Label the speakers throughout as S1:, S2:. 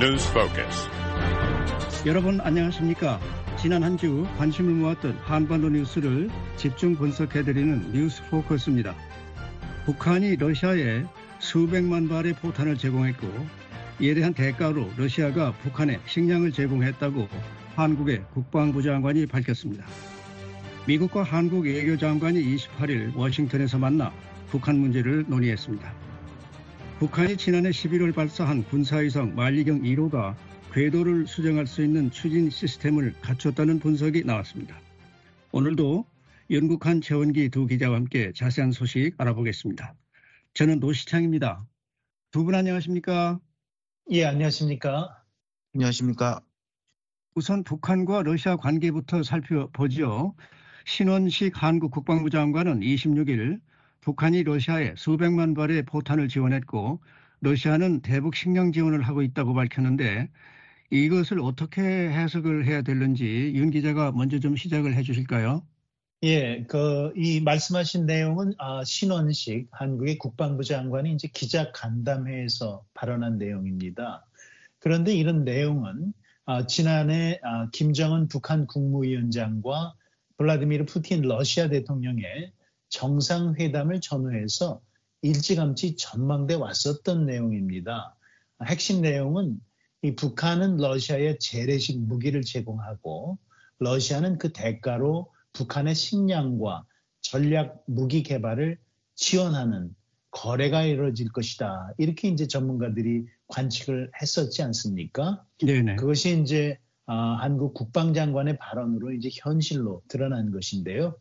S1: News Focus.
S2: 여러분 안녕하십니까? 지난 한 주 관심을 모았던 한반도 뉴스를 집중 분석해드리는 뉴스 포커스입니다. 북한이 러시아에 수백만 발의 포탄을 제공했고 이에 대한 대가로 러시아가 북한에 식량을 제공했다고 한국의 국방부 장관이 밝혔습니다. 미국과 한국 외교장관이 28일 워싱턴에서 만나 북한 문제를 논의했습니다. 북한이 지난해 11월 발사한 군사위성 만리경 1호가 궤도를 수정할 수 있는 추진 시스템을 갖췄다는 분석이 나왔습니다. 오늘도 연국한 최원기 두 기자와 함께 자세한 소식 알아보겠습니다. 저는 노시창입니다. 두 분 안녕하십니까?
S3: 예, 안녕하십니까?
S4: 안녕하십니까?
S2: 우선 북한과 러시아 관계부터 살펴보죠. 신원식 한국 국방부 장관은 26일 북한이 러시아에 수백만 발의 포탄을 지원했고 러시아는 대북 식량 지원을 하고 있다고 밝혔는데 이것을 어떻게 해석을 해야 되는지 윤 기자가 먼저 좀 시작을 해 주실까요?
S3: 예, 그, 이 말씀하신 내용은 아, 신원식 한국의 국방부 장관이 이제 기자 간담회에서 발언한 내용입니다. 그런데 이런 내용은 아, 지난해 아, 김정은 북한 국무위원장과 블라디미르 푸틴 러시아 대통령의 정상회담을 전후해서 일찌감치 전망돼 왔었던 내용입니다. 핵심 내용은 이 북한은 러시아에 재래식 무기를 제공하고 러시아는 그 대가로 북한의 식량과 전략 무기 개발을 지원하는 거래가 이루어질 것이다. 이렇게 이제 전문가들이 관측을 했었지 않습니까?
S2: 네네.
S3: 그것이 이제 아, 한국 국방장관의 발언으로 이제 현실로 드러난 것인데요.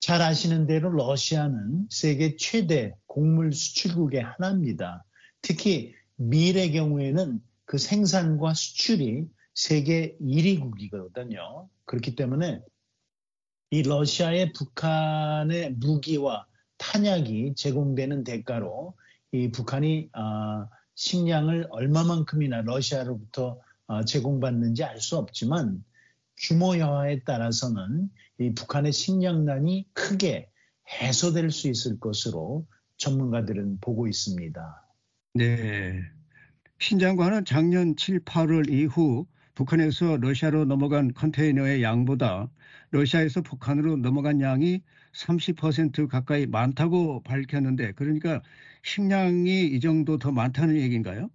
S3: 잘 아시는 대로 러시아는 세계 최대 곡물 수출국의 하나입니다. 특히 밀의 경우에는 그 생산과 수출이 세계 1위국이거든요. 그렇기 때문에 이 러시아의 북한의 무기와 탄약이 제공되는 대가로 이 북한이 아, 식량을 얼마만큼이나 러시아로부터 아, 제공받는지 알 수 없지만 규모 여하에 따라서는 이 북한의 식량난이 크게 해소될 수 있을 것으로 전문가들은 보고 있습니다.
S2: 네. 신 장관은 작년 7, 8월 이후 북한에서 러시아로 넘어간 컨테이너의 양보다 러시아에서 북한으로 넘어간 양이 30% 가까이 많다고 밝혔는데 그러니까 식량이 이 정도 더 많다는 얘기인가요?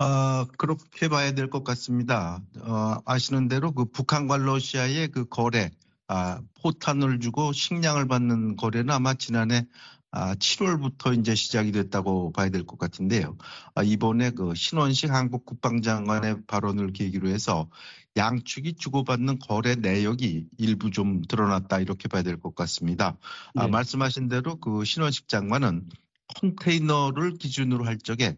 S4: 어, 그렇게 봐야 될 것 같습니다. 어, 아시는 대로 그 북한과 러시아의 그 거래, 아, 포탄을 주고 식량을 받는 거래는 아마 지난해 아, 7월부터 이제 시작이 됐다고 봐야 될 것 같은데요. 아, 이번에 그 신원식 한국 국방장관의 발언을 계기로 해서 양측이 주고받는 거래 내역이 일부 좀 드러났다 이렇게 봐야 될 것 같습니다. 아, 네. 말씀하신 대로 그 신원식 장관은 컨테이너를 기준으로 할 적에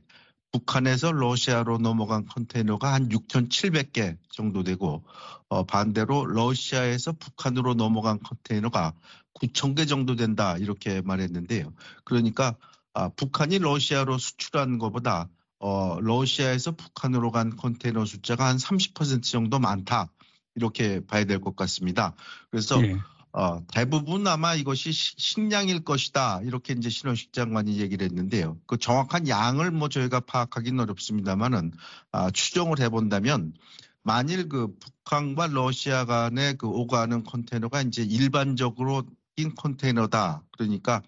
S4: 북한에서 러시아로 넘어간 컨테이너가 한 6,700개 정도 되고 어, 반대로 러시아에서 북한으로 넘어간 컨테이너가 9,000개 정도 된다 이렇게 말했는데요. 그러니까 아, 북한이 러시아로 수출한 것보다 어, 러시아에서 북한으로 간 컨테이너 숫자가 한 30% 정도 많다 이렇게 봐야 될 것 같습니다. 그래서 네. 어, 대부분 아마 이것이 식량일 것이다. 이렇게 이제 신원식 장관이 얘기를 했는데요. 그 정확한 양을 뭐 저희가 파악하기는 어렵습니다만은 아, 추정을 해본다면 만일 그 북한과 러시아 간의 그 오가는 컨테이너가 이제 일반적으로 낀 컨테이너다. 그러니까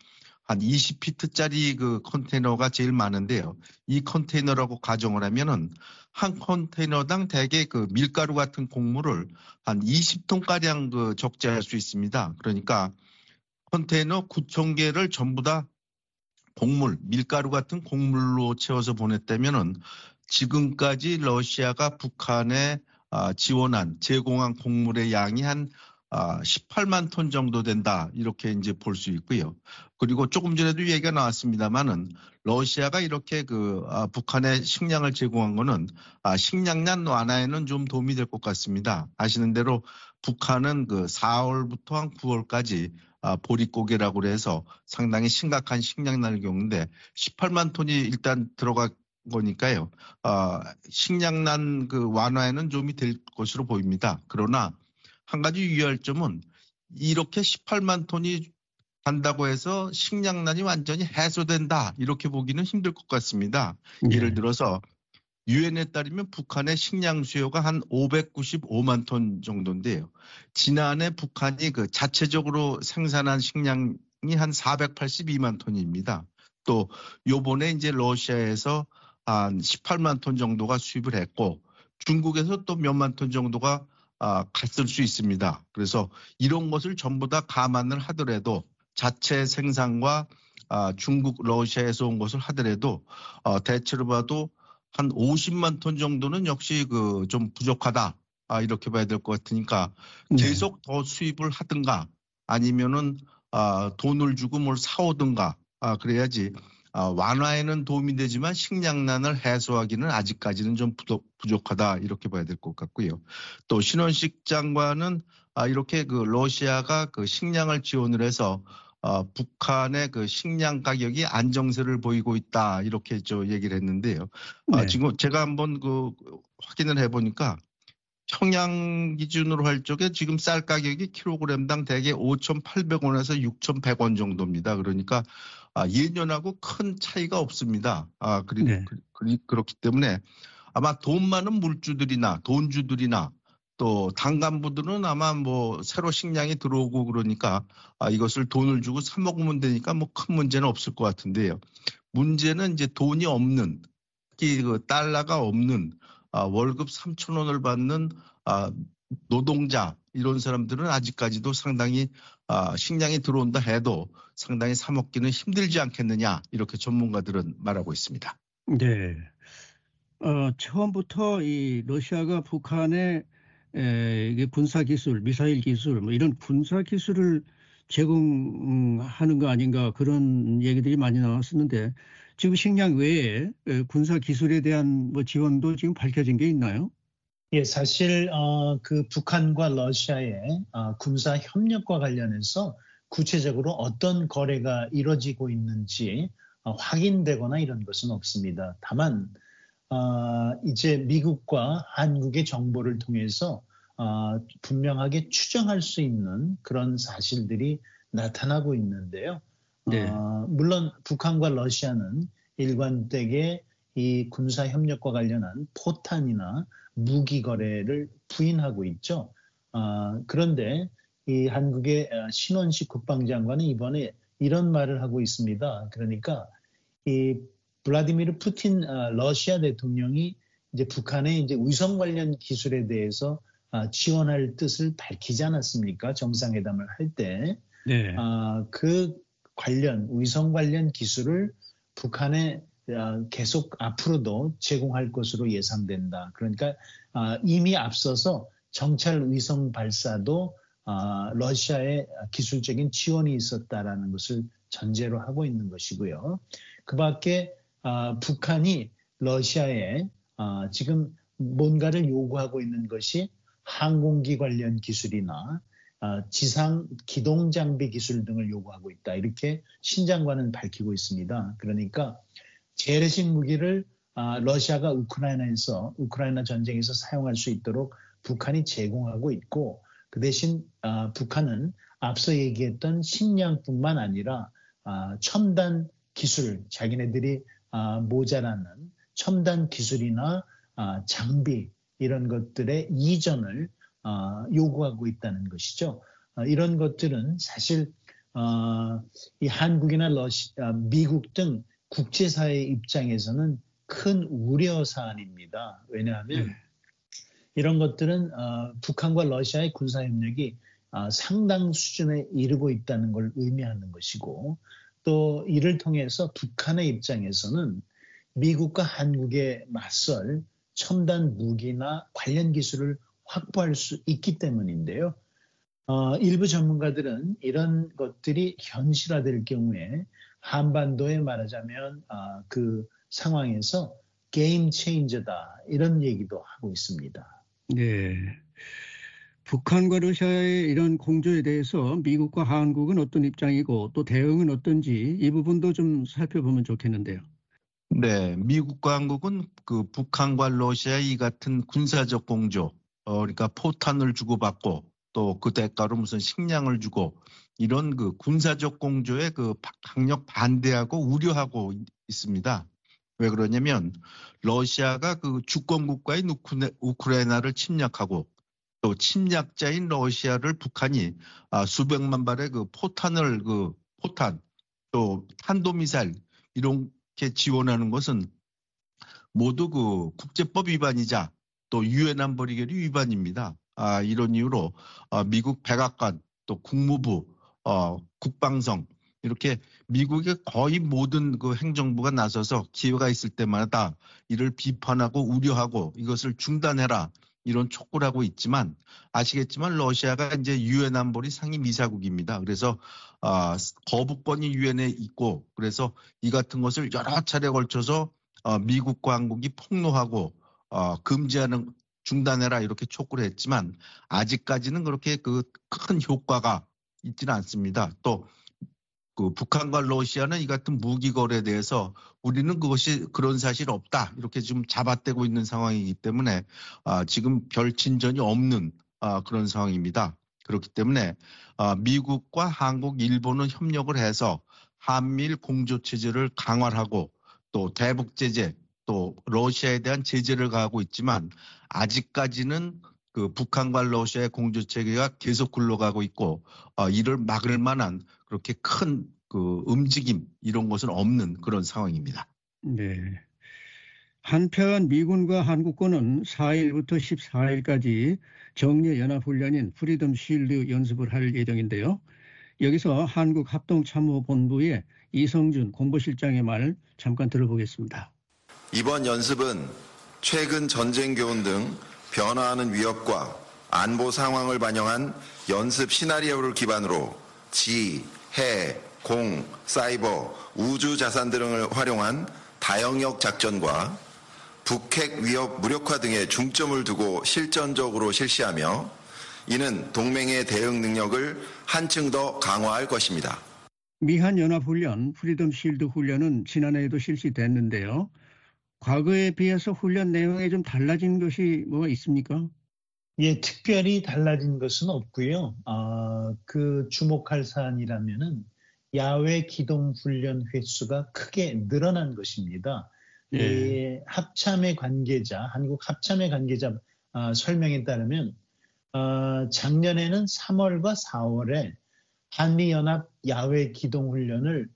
S4: 한 20피트짜리 그 컨테이너가 제일 많은데요. 이 컨테이너라고 가정을 하면은 한 컨테이너당 대개 그 밀가루 같은 곡물을 한 20톤가량 그 적재할 수 있습니다. 그러니까 컨테이너 9천 개를 전부 다 곡물, 밀가루 같은 곡물로 채워서 보냈다면은 지금까지 러시아가 북한에 아, 지원한 제공한 곡물의 양이 한 18만 아, 톤 정도 된다 이렇게 이제 볼 수 있고요. 그리고 조금 전에도 얘기가 나왔습니다만은 러시아가 이렇게 그 아, 북한에 식량을 제공한 거는 아, 식량난 완화에는 좀 도움이 될 것 같습니다. 아시는 대로 북한은 그 4월부터 한 9월까지 보릿고개라고 그래서 상당히 심각한 식량난을 겪는데 18만 톤이 일단 들어가 거니까요. 식량난 그 완화에는 좀이 될 것으로 보입니다. 그러나 한 가지 유의할 점은 이렇게 18만 톤이 간다고 해서 식량난이 완전히 해소된다 이렇게 보기는 힘들 것 같습니다. 네. 예를 들어서 유엔에 따르면 북한의 식량 수요가 한 595만 톤 정도인데요. 지난해 북한이 그 자체적으로 생산한 식량이 한 482만 톤입니다. 또 요번에 이제 러시아에서 한 18만 톤 정도가 수입을 했고 중국에서 또 몇만 톤 정도가 아, 갔을 수 있습니다. 그래서 이런 것을 전부 다 감안을 하더라도 자체 생산과 아, 중국, 러시아에서 온 것을 하더라도 어, 대체로 봐도 한 50만 톤 정도는 역시 그 좀 부족하다. 아, 이렇게 봐야 될 것 같으니까 네. 계속 네. 더 수입을 하든가 아니면은 아, 돈을 주고 뭘 사오든가 아, 그래야지 아, 완화에는 도움이 되지만 식량난을 해소하기는 아직까지는 좀 부족, 하다 이렇게 봐야 될 것 같고요. 또 신원식 장관은 아, 이렇게 그 러시아가 그 식량을 지원을 해서 어, 북한의 그 식량 가격이 안정세를 보이고 있다 이렇게 저 얘기를 했는데요. 아, 네. 아, 지금 제가 한번 그 확인을 해보니까 평양 기준으로 할 적에 지금 쌀 가격이 킬로그램당 대개 5,800원에서 6,100원 정도입니다. 그러니까 아, 예년하고 큰 차이가 없습니다. 아, 그리, 네. 그, 그렇기 때문에 아마 돈 많은 물주들이나 돈주들이나 또 당 간부들은 아마 뭐 새로 식량이 들어오고 그러니까 아, 이것을 돈을 주고 사 먹으면 되니까 뭐 큰 문제는 없을 것 같은데요. 문제는 이제 돈이 없는 특히 그 달러가 없는 아, 월급 3천 원을 받는 아, 노동자 이런 사람들은 아직까지도 상당히 아, 식량이 들어온다 해도 상당히 사 먹기는 힘들지 않겠느냐 이렇게 전문가들은 말하고 있습니다.
S2: 네. 어, 처음부터 이 러시아가 북한에 에, 이게 군사 기술, 미사일 기술 뭐 이런 군사 기술을 제공하는 거 아닌가 그런 얘기들이 많이 나왔었는데 지금 식량 외에 군사 기술에 대한 뭐 지원도 지금 밝혀진 게 있나요?
S3: 예, 사실 어, 그 북한과 러시아의 어, 군사 협력과 관련해서 구체적으로 어떤 거래가 이루어지고 있는지 어, 확인되거나 이런 것은 없습니다. 다만 어, 이제 미국과 한국의 정보를 통해서 어, 분명하게 추정할 수 있는 그런 사실들이 나타나고 있는데요. 네. 어, 물론 북한과 러시아는 일관되게 이 군사 협력과 관련한 포탄이나 무기 거래를 부인하고 있죠. 어, 그런데 이 한국의 어, 신원식 국방장관은 이번에 이런 말을 하고 있습니다. 그러니까 이 블라디미르 푸틴 어, 러시아 대통령이 이제 북한의 이제 위성 관련 기술에 대해서 어, 지원할 뜻을 밝히지 않았습니까? 정상회담을 할 때. 네. 어, 그 관련 위성 관련 기술을 북한에 어, 계속 앞으로도 제공할 것으로 예상된다. 그러니까 어, 이미 앞서서 정찰 위성 발사도 어, 러시아의 기술적인 지원이 있었다라는 것을 전제로 하고 있는 것이고요. 그 밖에 북한이 러시아에 지금 뭔가를 요구하고 있는 것이 항공기 관련 기술이나 지상 기동 장비 기술 등을 요구하고 있다. 이렇게 신장관은 밝히고 있습니다. 그러니까 재래식 무기를 아, 러시아가 우크라이나에서 우크라이나 전쟁에서 사용할 수 있도록 북한이 제공하고 있고 그 대신 아, 북한은 앞서 얘기했던 식량뿐만 아니라 아, 첨단 기술 자기네들이 모자라는 첨단 기술이나 장비 이런 것들의 이전을 요구하고 있다는 것이죠. 이런 것들은 사실 이 한국이나 러시아, 미국 등 국제사회 입장에서는 큰 우려 사안입니다. 왜냐하면 네. 이런 것들은 어, 북한과 러시아의 군사 협력이 어, 상당 수준에 이르고 있다는 걸 의미하는 것이고 또 이를 통해서 북한의 입장에서는 미국과 한국에 맞설 첨단 무기나 관련 기술을 확보할 수 있기 때문인데요. 어, 일부 전문가들은 이런 것들이 현실화될 경우에 한반도에 말하자면 아, 그 상황에서 게임 체인저다 이런 얘기도 하고 있습니다.
S2: 네. 북한과 러시아의 이런 공조에 대해서 미국과 한국은 어떤 입장이고 또 대응은 어떤지 이 부분도 좀 살펴보면 좋겠는데요.
S4: 네, 미국과 한국은 그 북한과 러시아의 이 같은 군사적 공조, 어, 그러니까 포탄을 주고받고 또 그 대가로 무슨 식량을 주고 이런 그 군사적 공조에 그 강력 반대하고 우려하고 있습니다. 왜 그러냐면 러시아가 그 주권 국가인 우크라이나를 침략하고 또 침략자인 러시아를 북한이 아, 수백만 발의 그 포탄을 그 포탄 또 탄도미사일 이렇게 지원하는 것은 모두 그 국제법 위반이자 또 유엔 안보리 결의 위반입니다. 아, 이런 이유로 어, 미국 백악관 또 국무부 어, 국방성 이렇게 미국의 거의 모든 그 행정부가 나서서 기회가 있을 때마다 이를 비판하고 우려하고 이것을 중단해라 이런 촉구를 하고 있지만 아시겠지만 러시아가 이제 유엔 안보리 상임 이사국입니다. 그래서 어, 거부권이 유엔에 있고 그래서 이 같은 것을 여러 차례 걸쳐서 어, 미국과 한국이 폭로하고 어, 금지하는 중단해라 이렇게 촉구를 했지만 아직까지는 그렇게 그 큰 효과가 있지는 않습니다. 또 그 북한과 러시아는 이 같은 무기 거래에 대해서 우리는 그것이 그런 사실 없다 이렇게 지금 잡아떼고 있는 상황이기 때문에 아, 지금 별 진전이 없는 아, 그런 상황입니다. 그렇기 때문에 아, 미국과 한국, 일본은 협력을 해서 한미일 공조 체제를 강화하고 또 대북 제재 또 러시아에 대한 제재를 가하고 있지만 아직까지는 그 북한과 러시아의 공조 체계가 계속 굴러가고 있고 어, 이를 막을 만한 그렇게 큰 그 움직임 이런 것은 없는 그런 상황입니다.
S2: 네. 한편 미군과 한국군은 4일부터 14일까지 정례 연합훈련인 Freedom Shield 연습을 할 예정인데요. 여기서 한국 합동참모본부의 이성준 공보실장의 말 잠깐 들어보겠습니다.
S1: 이번 연습은 최근 전쟁 교훈 등 변화하는 위협과 안보 상황을 반영한 연습 시나리오를 기반으로 지, 해, 공, 사이버, 우주 자산 등을 활용한 다영역 작전과 북핵 위협 무력화 등에 중점을 두고 실전적으로 실시하며 이는 동맹의 대응 능력을 한층 더 강화할 것입니다.
S2: 미한 연합 훈련 Freedom Shield 훈련은 지난해에도 실시됐는데요. 과거에 비해서 훈련 내용이 좀 달라진 것이 뭐가 있습니까?
S3: 예, 특별히 달라진 것은 없고요. 어, 그 주목할 사안이라면은 야외 기동 훈련 횟수가 크게 늘어난 것입니다. 예. 예 합참의 관계자, 한국 합참의 관계자 어, 설명에 따르면 어, 작년에는 3월과 4월에 한미연합 야외 기동 훈련을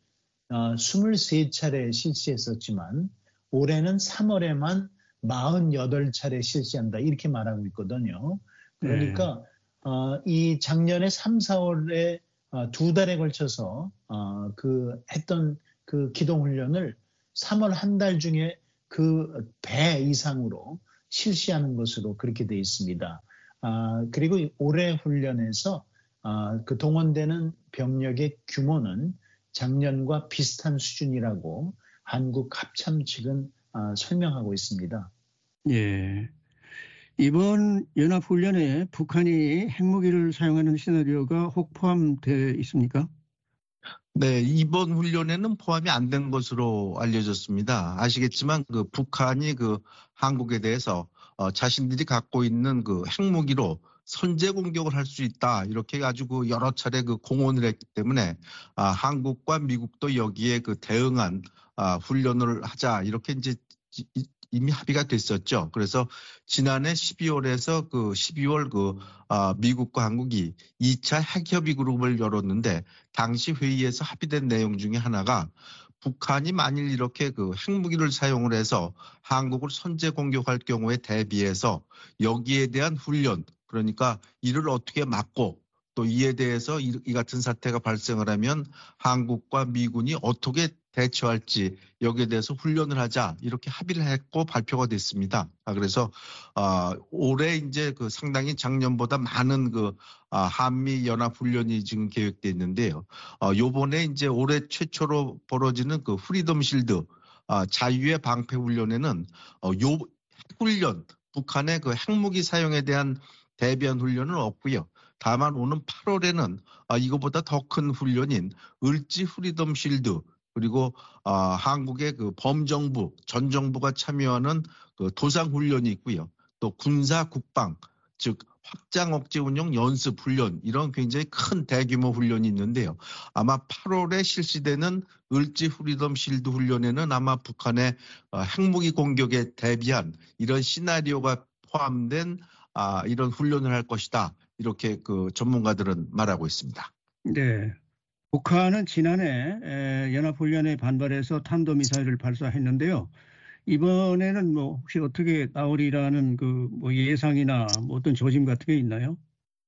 S3: 어, 23차례 실시했었지만 올해는 3월에만 48차례 실시한다. 이렇게 말하고 있거든요. 그러니까 네. 어, 이 작년에 3, 4월에 어, 두 달에 걸쳐서 어, 그 했던 그 기동 훈련을 3월 한 달 중에 그 배 이상으로 실시하는 것으로 그렇게 되어 있습니다. 아, 그리고 올해 훈련에서 아, 그 동원되는 병력의 규모는 작년과 비슷한 수준이라고 한국 합참 측은 아, 설명하고 있습니다.
S2: 예. 이번 연합훈련에 북한이 핵무기를 사용하는 시나리오가 혹 포함되어 있습니까?
S4: 네, 이번 훈련에는 포함이 안 된 것으로 알려졌습니다. 아시겠지만 그 북한이 그 한국에 대해서 어, 자신들이 갖고 있는 그 핵무기로 선제 공격을 할 수 있다 이렇게 가지고 여러 차례 그 공언을 했기 때문에 아, 한국과 미국도 여기에 그 대응한 아, 훈련을 하자 이렇게 이제 이미 합의가 됐었죠. 그래서 지난해 12월에서 그 12월 그 아, 미국과 한국이 2차 핵협의 그룹을 열었는데 당시 회의에서 합의된 내용 중에 하나가 북한이 만일 이렇게 그 핵무기를 사용을 해서 한국을 선제 공격할 경우에 대비해서 여기에 대한 훈련 그러니까 이를 어떻게 막고 또 이에 대해서 이, 이 같은 사태가 발생을 하면 한국과 미군이 어떻게 대처할지 여기에 대해서 훈련을 하자 이렇게 합의를 했고 발표가 됐습니다. 아, 그래서 어, 올해 이제 그 상당히 작년보다 많은 그 아, 한미 연합 훈련이 지금 계획돼 있는데요. 어, 요번에 이제 올해 최초로 벌어지는 그 Freedom Shield 아, 자유의 방패 훈련에는 어, 요 훈련 북한의 그 핵무기 사용에 대한 대비한 훈련은 없고요. 다만 오는 8월에는 아, 이거보다 더 큰 훈련인 을지 Freedom Shield 그리고 어, 한국의 그 범정부, 전 정부가 참여하는 그 도상 훈련이 있고요. 또 군사 국방, 즉 확장 억제 운용 연습 훈련 이런 굉장히 큰 대규모 훈련이 있는데요. 아마 8월에 실시되는 을지 Freedom Shield 훈련에는 아마 북한의 어, 핵무기 공격에 대비한 이런 시나리오가 포함된 아, 이런 훈련을 할 것이다. 이렇게 그 전문가들은 말하고 있습니다.
S2: 네. 북한은 지난해 연합훈련에 반발해서 탄도미사일을 발사했는데요. 이번에는 뭐 혹시 어떻게 나오리라는 그 뭐 예상이나 뭐 어떤 조짐 같은 게 있나요?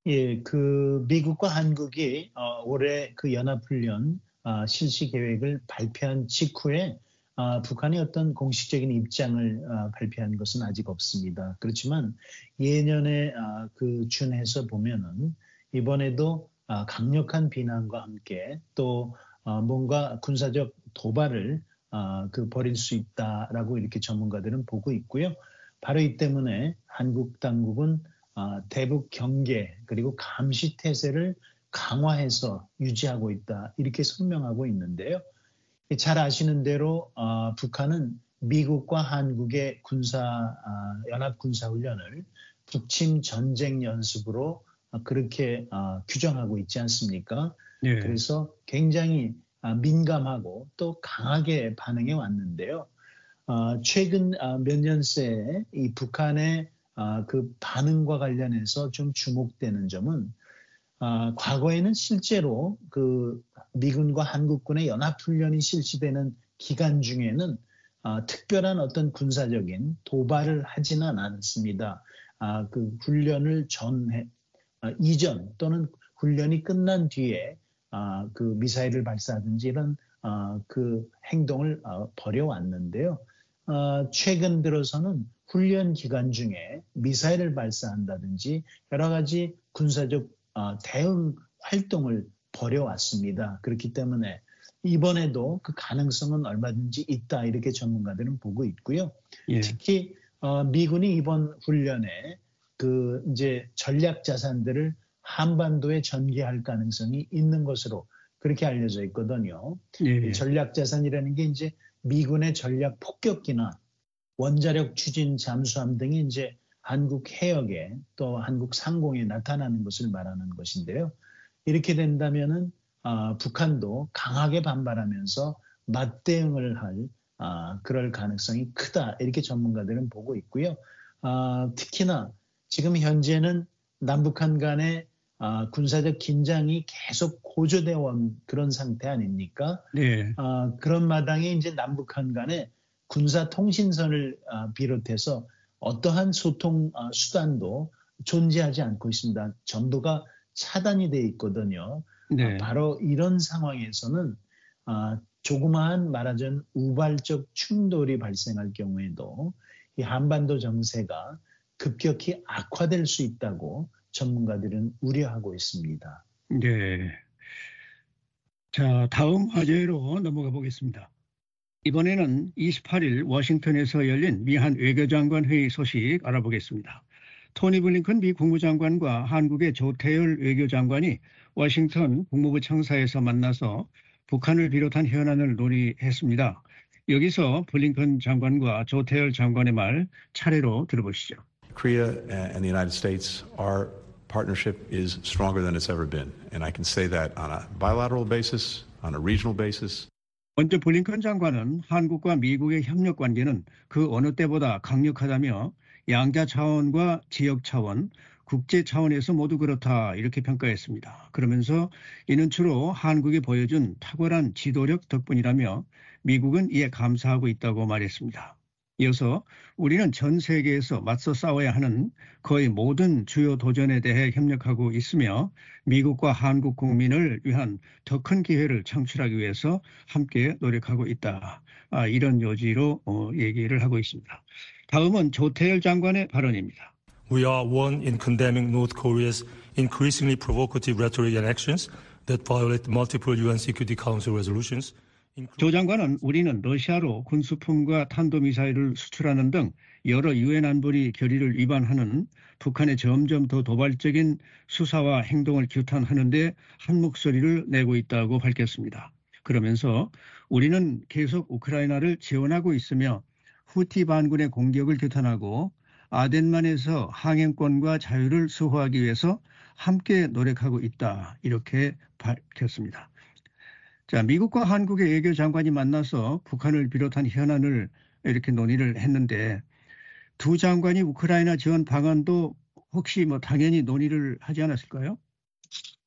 S3: 예, 그 미국과 한국이 어, 올해 그 연합훈련 어, 실시 계획을 발표한 직후에 어, 북한이 어떤 공식적인 입장을 어, 발표한 것은 아직 없습니다. 그렇지만 예년에 어, 그 준해서 보면은 이번에도 어, 강력한 비난과 함께 또 어, 뭔가 군사적 도발을 어, 그 벌일 수 있다라고 이렇게 전문가들은 보고 있고요. 바로 이 때문에 한국 당국은 어, 대북 경계 그리고 감시 태세를 강화해서 유지하고 있다 이렇게 설명하고 있는데요. 잘 아시는 대로 어, 북한은 미국과 한국의 군사 어, 연합 군사 훈련을 북침 전쟁 연습으로 그렇게 어, 규정하고 있지 않습니까? 네. 그래서 굉장히 아, 민감하고 또 강하게 반응해 왔는데요. 어, 최근 아, 몇년 새이 북한의 아, 그 반응과 관련해서 좀 주목되는 점은 과거에는 실제로 그 미군과 한국군의 연합훈련이 실시되는 기간 중에는 특별한 어떤 군사적인 도발을 하지는 않습니다. 그 훈련을 전해 이전 또는 훈련이 끝난 뒤에 아, 그 미사일을 발사하든지 이런 아, 그 행동을 아, 벌여왔는데요. 아, 최근 들어서는 훈련 기간 중에 미사일을 발사한다든지 여러 가지 군사적 아, 대응 활동을 벌여왔습니다. 그렇기 때문에 이번에도 그 가능성은 얼마든지 있다 이렇게 전문가들은 보고 있고요. 예. 특히 어, 미군이 이번 훈련에 그 이제 전략 자산들을 한반도에 전개할 가능성이 있는 것으로 그렇게 알려져 있거든요. 예. 전략 자산이라는 게 이제 미군의 전략 폭격기나 원자력 추진 잠수함 등이 이제 한국 해역에 또 한국 상공에 나타나는 것을 말하는 것인데요. 이렇게 된다면은 아, 북한도 강하게 반발하면서 맞대응을 할 아, 그럴 가능성이 크다 이렇게 전문가들은 보고 있고요. 아, 특히나 지금 현재는 남북한 간의 아, 군사적 긴장이 계속 고조되어 온 그런 상태 아닙니까? 네. 아, 그런 마당에 이제 남북한 간에 군사 통신선을 아, 비롯해서 어떠한 소통 아, 수단도 존재하지 않고 있습니다. 전부가 차단이 돼 있거든요. 네. 아, 바로 이런 상황에서는 아, 조그마한 말하자면 우발적 충돌이 발생할 경우에도 이 한반도 정세가 급격히 악화될 수 있다고 전문가들은 우려하고 있습니다.
S2: 네. 자, 다음 화제로 넘어가 보겠습니다. 이번에는 28일 워싱턴에서 열린 미한 외교장관 회의 소식 알아보겠습니다. 토니 블링컨 미 국무장관과 한국의 조태열 외교장관이 워싱턴 국무부 청사에서 만나서 북한을 비롯한 현안을 논의했습니다. 여기서 블링컨 장관과 조태열 장관의 말 차례로 들어보시죠.
S5: Korea and the United States are partnership is stronger than it's ever been. And I can say that on a bilateral basis, on a regional basis.
S2: 먼저 블링컨 장관은 한국과 미국의 협력 관계는 그 어느 때보다 강력하다며 양자 차원과 지역 차원, 국제 차원에서 모두 그렇다 이렇게 평가했습니다. 그러면서 이는 주로 한국이 보여준 탁월한 지도력 덕분이라며 미국은 이에 감사하고 있다고 말했습니다. 이어서 우리는 전 세계에서 맞서 싸워야 하는 거의 모든 주요 도전에 대해 협력하고 있으며 미국과 한국 국민을 위한 더 큰 기회를 창출하기 위해서 함께 노력하고 있다. 아, 이런 요지로 어, 얘기를 하고 있습니다. 다음은 조태열 장관의 발언입니다.
S6: We are one in condemning North Korea's increasingly provocative rhetoric and actions that violate multiple UN Security Council resolutions.
S2: 조 장관은 우리는 러시아로 군수품과 탄도미사일을 수출하는 등 여러 유엔 안보리 결의를 위반하는 북한의 점점 더 도발적인 수사와 행동을 규탄하는데 한 목소리를 내고 있다고 밝혔습니다. 그러면서 우리는 계속 우크라이나를 지원하고 있으며 후티 반군의 공격을 규탄하고 아덴만에서 항행권과 자유를 수호하기 위해서 함께 노력하고 있다. 이렇게 밝혔습니다. 자, 미국과 한국의 외교 장관이 만나서 북한을 비롯한 현안을 이렇게 논의를 했는데 두 장관이 우크라이나 지원 방안도 혹시 뭐 당연히 논의를 하지 않았을까요?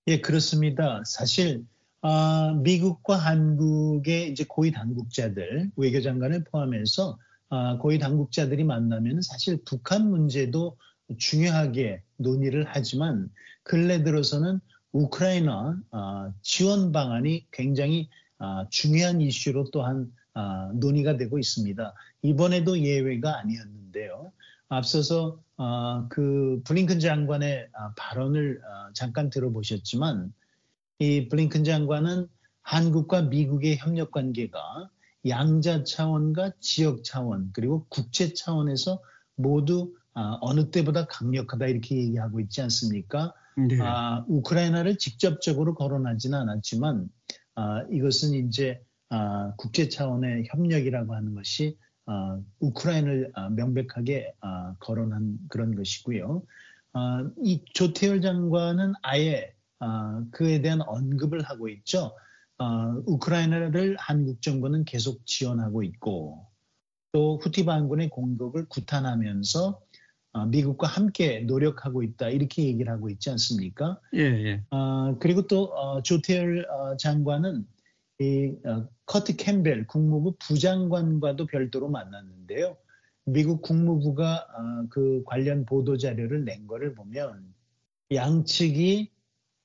S3: 예, 그렇습니다. 사실 아, 미국과 한국의 이제 고위 당국자들, 외교 장관을 포함해서 아, 고위 당국자들이 만나면 사실 북한 문제도 중요하게 논의를 하지만 근래 들어서는 우크라이나 아, 지원 방안이 굉장히 아, 중요한 이슈로 또한 아, 논의가 되고 있습니다. 이번에도 예외가 아니었는데요. 앞서서 어, 그 블링컨 장관의 아, 발언을 어, 잠깐 들어보셨지만 이 블링컨 장관은 한국과 미국의 협력 관계가 양자 차원과 지역 차원 그리고 국제 차원에서 모두 아, 어느 때보다 강력하다 이렇게 얘기하고 있지 않습니까? 네. 아, 우크라이나를 직접적으로 거론하지는 않았지만 아, 이것은 이제 아, 국제 차원의 협력이라고 하는 것이 어, 우크라이나를 어, 명백하게 어, 거론한 그런 것이고요. 이 조태열 장관은 아예 그에 대한 언급을 하고 있죠. 우크라이나를 한국 정부는 계속 지원하고 있고 또 후티 반군의 공격을 구탄하면서 미국과 함께 노력하고 있다 이렇게 얘기를 하고 있지 않습니까?
S2: 예. 예.
S3: 그리고 또 조태열 장관은 이 어, 커트 캠벨 국무부 부장관과도 별도로 만났는데요. 미국 국무부가 어, 그 관련 보도 자료를 낸 거를 보면 양측이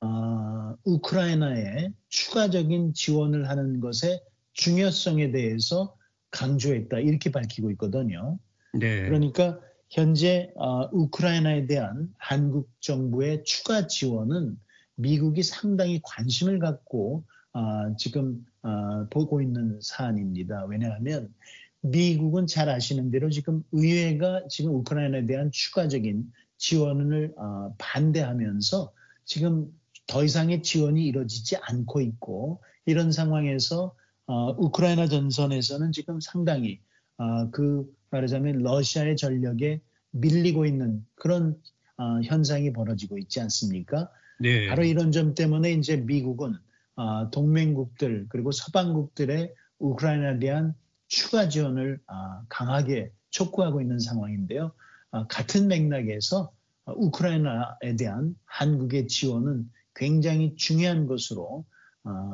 S3: 어, 우크라이나에 추가적인 지원을 하는 것의 중요성에 대해서 강조했다 이렇게 밝히고 있거든요. 네. 그러니까 현재 우크라이나에 대한 한국 정부의 추가 지원은 미국이 상당히 관심을 갖고 어, 지금 어, 보고 있는 사안입니다. 왜냐하면 미국은 잘 아시는 대로 지금 의회가 지금 우크라이나에 대한 추가적인 지원을 어, 반대하면서 지금 더 이상의 지원이 이루어지지 않고 있고 이런 상황에서 우크라이나 전선에서는 지금 상당히 그 말하자면 러시아의 전력에 밀리고 있는 그런 현상이 벌어지고 있지 않습니까? 네. 바로 이런 점 때문에 이제 미국은 아, 동맹국들 그리고 서방국들의 우크라이나에 대한 추가 지원을 아, 강하게 촉구하고 있는 상황인데요. 아, 같은 맥락에서 우크라이나에 대한 한국의 지원은 굉장히 중요한 것으로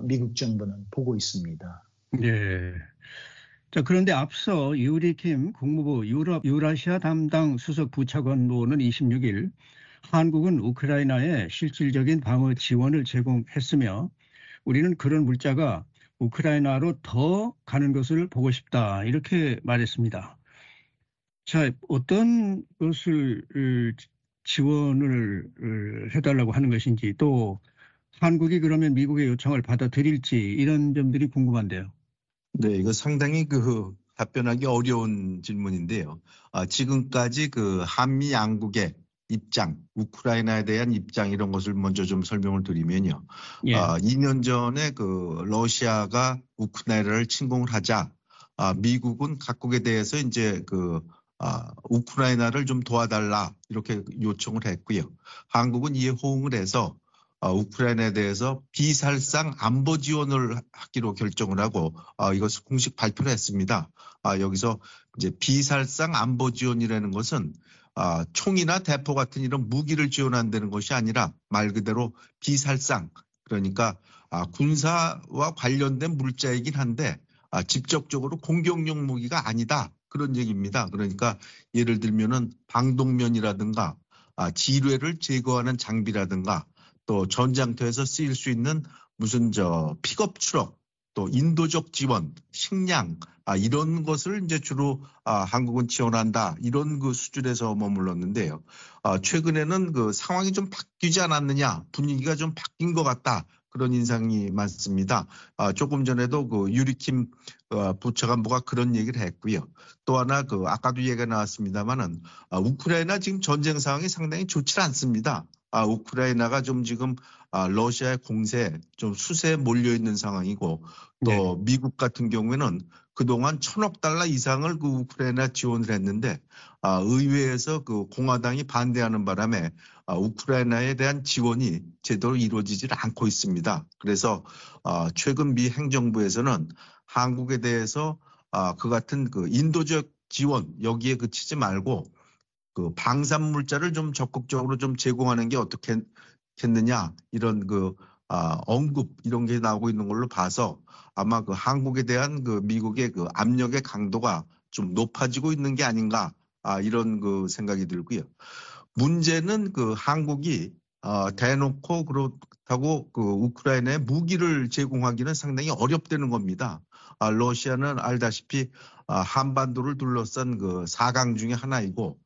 S3: 미국 정부는 보고 있습니다.
S2: 네. 자, 그런데 앞서 유리킴 국무부 유럽 유라시아 담당 수석 부차관로는 26일 한국은 우크라이나에 실질적인 방어 지원을 제공했으며 우리는 그런 물자가 우크라이나로 더 가는 것을 보고 싶다. 이렇게 말했습니다. 자, 어떤 것을 지원을 해달라고 하는 것인지 또 한국이 그러면 미국의 요청을 받아들일지 이런 점들이 궁금한데요.
S4: 네, 이거 상당히 그 답변하기 어려운 질문인데요. 아, 지금까지 그 한미 양국의 입장, 우크라이나에 대한 입장 이런 것을 먼저 좀 설명을 드리면요. 예. 아, 2년 전에 그 러시아가 우크라이나를 침공을 하자 아, 미국은 각국에 대해서 이제 그 아, 우크라이나를 좀 도와달라 이렇게 요청을 했고요. 한국은 이에 호응을 해서 아, 우크라이나에 대해서 비살상 안보 지원을 하기로 결정을 하고 아, 이것을 공식 발표를 했습니다. 아, 여기서 이제 비살상 안보 지원이라는 것은 아, 총이나 대포 같은 이런 무기를 지원한다는 것이 아니라 말 그대로 비살상 그러니까 아, 군사와 관련된 물자이긴 한데 아, 직접적으로 공격용 무기가 아니다 그런 얘기입니다. 그러니까 예를 들면은 방독면이라든가 아, 지뢰를 제거하는 장비라든가 또 전장터에서 쓰일 수 있는 무슨 저 픽업 트럭 또 인도적 지원, 식량 아, 이런 것을 이제 주로 아, 한국은 지원한다 이런 그 수준에서 머물렀는데요. 아, 최근에는 그 상황이 좀 바뀌지 않았느냐 분위기가 좀 바뀐 것 같다 그런 인상이 많습니다. 아, 조금 전에도 그 유리킴 어, 부차관보가 그런 얘기를 했고요. 또 하나 그 아까도 얘기가 나왔습니다만은 아, 우크라이나 지금 전쟁 상황이 상당히 좋지 않습니다. 아, 우크라이나가 좀 지금 아, 러시아의 공세 좀 수세에 몰려 있는 상황이고 또 네. 미국 같은 경우에는 그동안 천억 달러 이상을 그 우크라이나 지원을 했는데 아, 의회에서 그 공화당이 반대하는 바람에 아, 우크라이나에 대한 지원이 제대로 이루어지질 않고 있습니다. 그래서 아, 최근 미 행정부에서는 한국에 대해서 아, 그 같은 그 인도적 지원 여기에 그치지 말고 그 방산 물자를 좀 적극적으로 좀 제공하는 게 어떻겠느냐 이런 그 아, 언급 이런 게 나오고 있는 걸로 봐서 아마 그 한국에 대한 그 미국의 그 압력의 강도가 좀 높아지고 있는 게 아닌가 아, 이런 그 생각이 들고요. 문제는 그 한국이 어, 대놓고 그렇다고 그 우크라이나에 무기를 제공하기는 상당히 어렵다는 겁니다. 아, 러시아는 알다시피 아, 한반도를 둘러싼 그 4강 중의 하나이고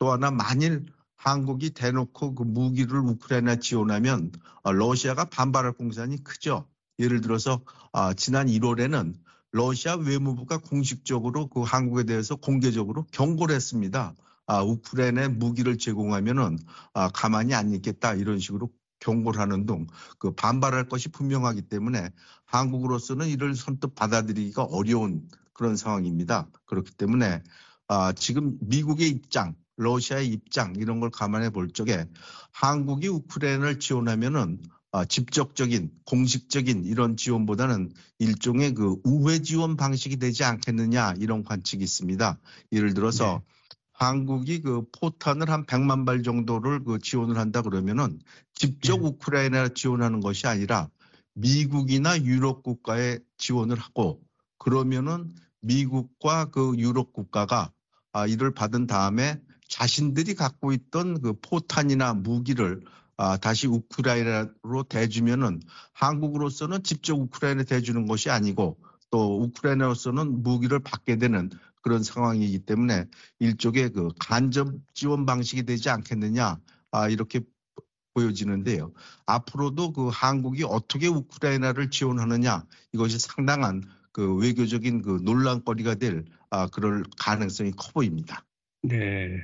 S4: 또 하나 만일 한국이 대놓고 그 무기를 우크라이나 지원하면 어, 러시아가 반발할 공산이 크죠. 예를 들어서 아, 지난 1월에는 러시아 외무부가 공식적으로 그 한국에 대해서 공개적으로 경고를 했습니다. 아, 우크라이나에 무기를 제공하면은 아, 가만히 안 있겠다 이런 식으로 경고를 하는 등 그 반발할 것이 분명하기 때문에 한국으로서는 이를 선뜻 받아들이기가 어려운 그런 상황입니다. 그렇기 때문에 아, 지금 미국의 입장, 러시아의 입장 이런 걸 감안해 볼 적에 한국이 우크라이나를 지원하면은 아, 직접적인 공식적인 이런 지원보다는 일종의 그 우회 지원 방식이 되지 않겠느냐 이런 관측이 있습니다. 예를 들어서 네. 한국이 그 포탄을 한 100만 발 정도를 그 지원을 한다 그러면은 직접 네. 우크라이나 지원하는 것이 아니라 미국이나 유럽 국가에 지원을 하고 그러면은 미국과 그 유럽 국가가 아, 이를 받은 다음에 자신들이 갖고 있던 그 포탄이나 무기를 아, 다시 우크라이나로 대주면은 한국으로서는 직접 우크라이나 대주는 것이 아니고 또 우크라이나로서는 무기를 받게 되는 그런 상황이기 때문에 일종의 그 간접 지원 방식이 되지 않겠느냐 아, 이렇게 보여지는데요. 앞으로도 그 한국이 어떻게 우크라이나를 지원하느냐 이것이 상당한 그 외교적인 그 논란거리가 될 아, 그럴 가능성이 커 보입니다.
S2: 네.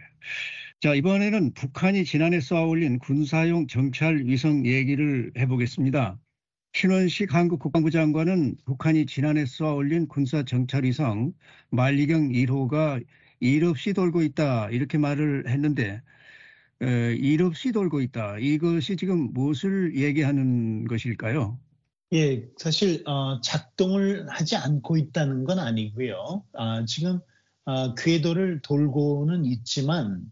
S2: 자, 이번에는 북한이 지난해 쏘아올린 군사용 정찰 위성 얘기를 해보겠습니다. 신원식 한국 국방부 장관은 북한이 지난해 쏘아올린 군사 정찰 위성 만리경 1호가 일 없이 돌고 있다 이렇게 말을 했는데 에, 일 없이 돌고 있다 이것이 지금 무엇을 얘기하는 것일까요?
S3: 예, 사실 어, 작동을 하지 않고 있다는 건 아니고요. 아, 지금 아, 궤도를 돌고는 있지만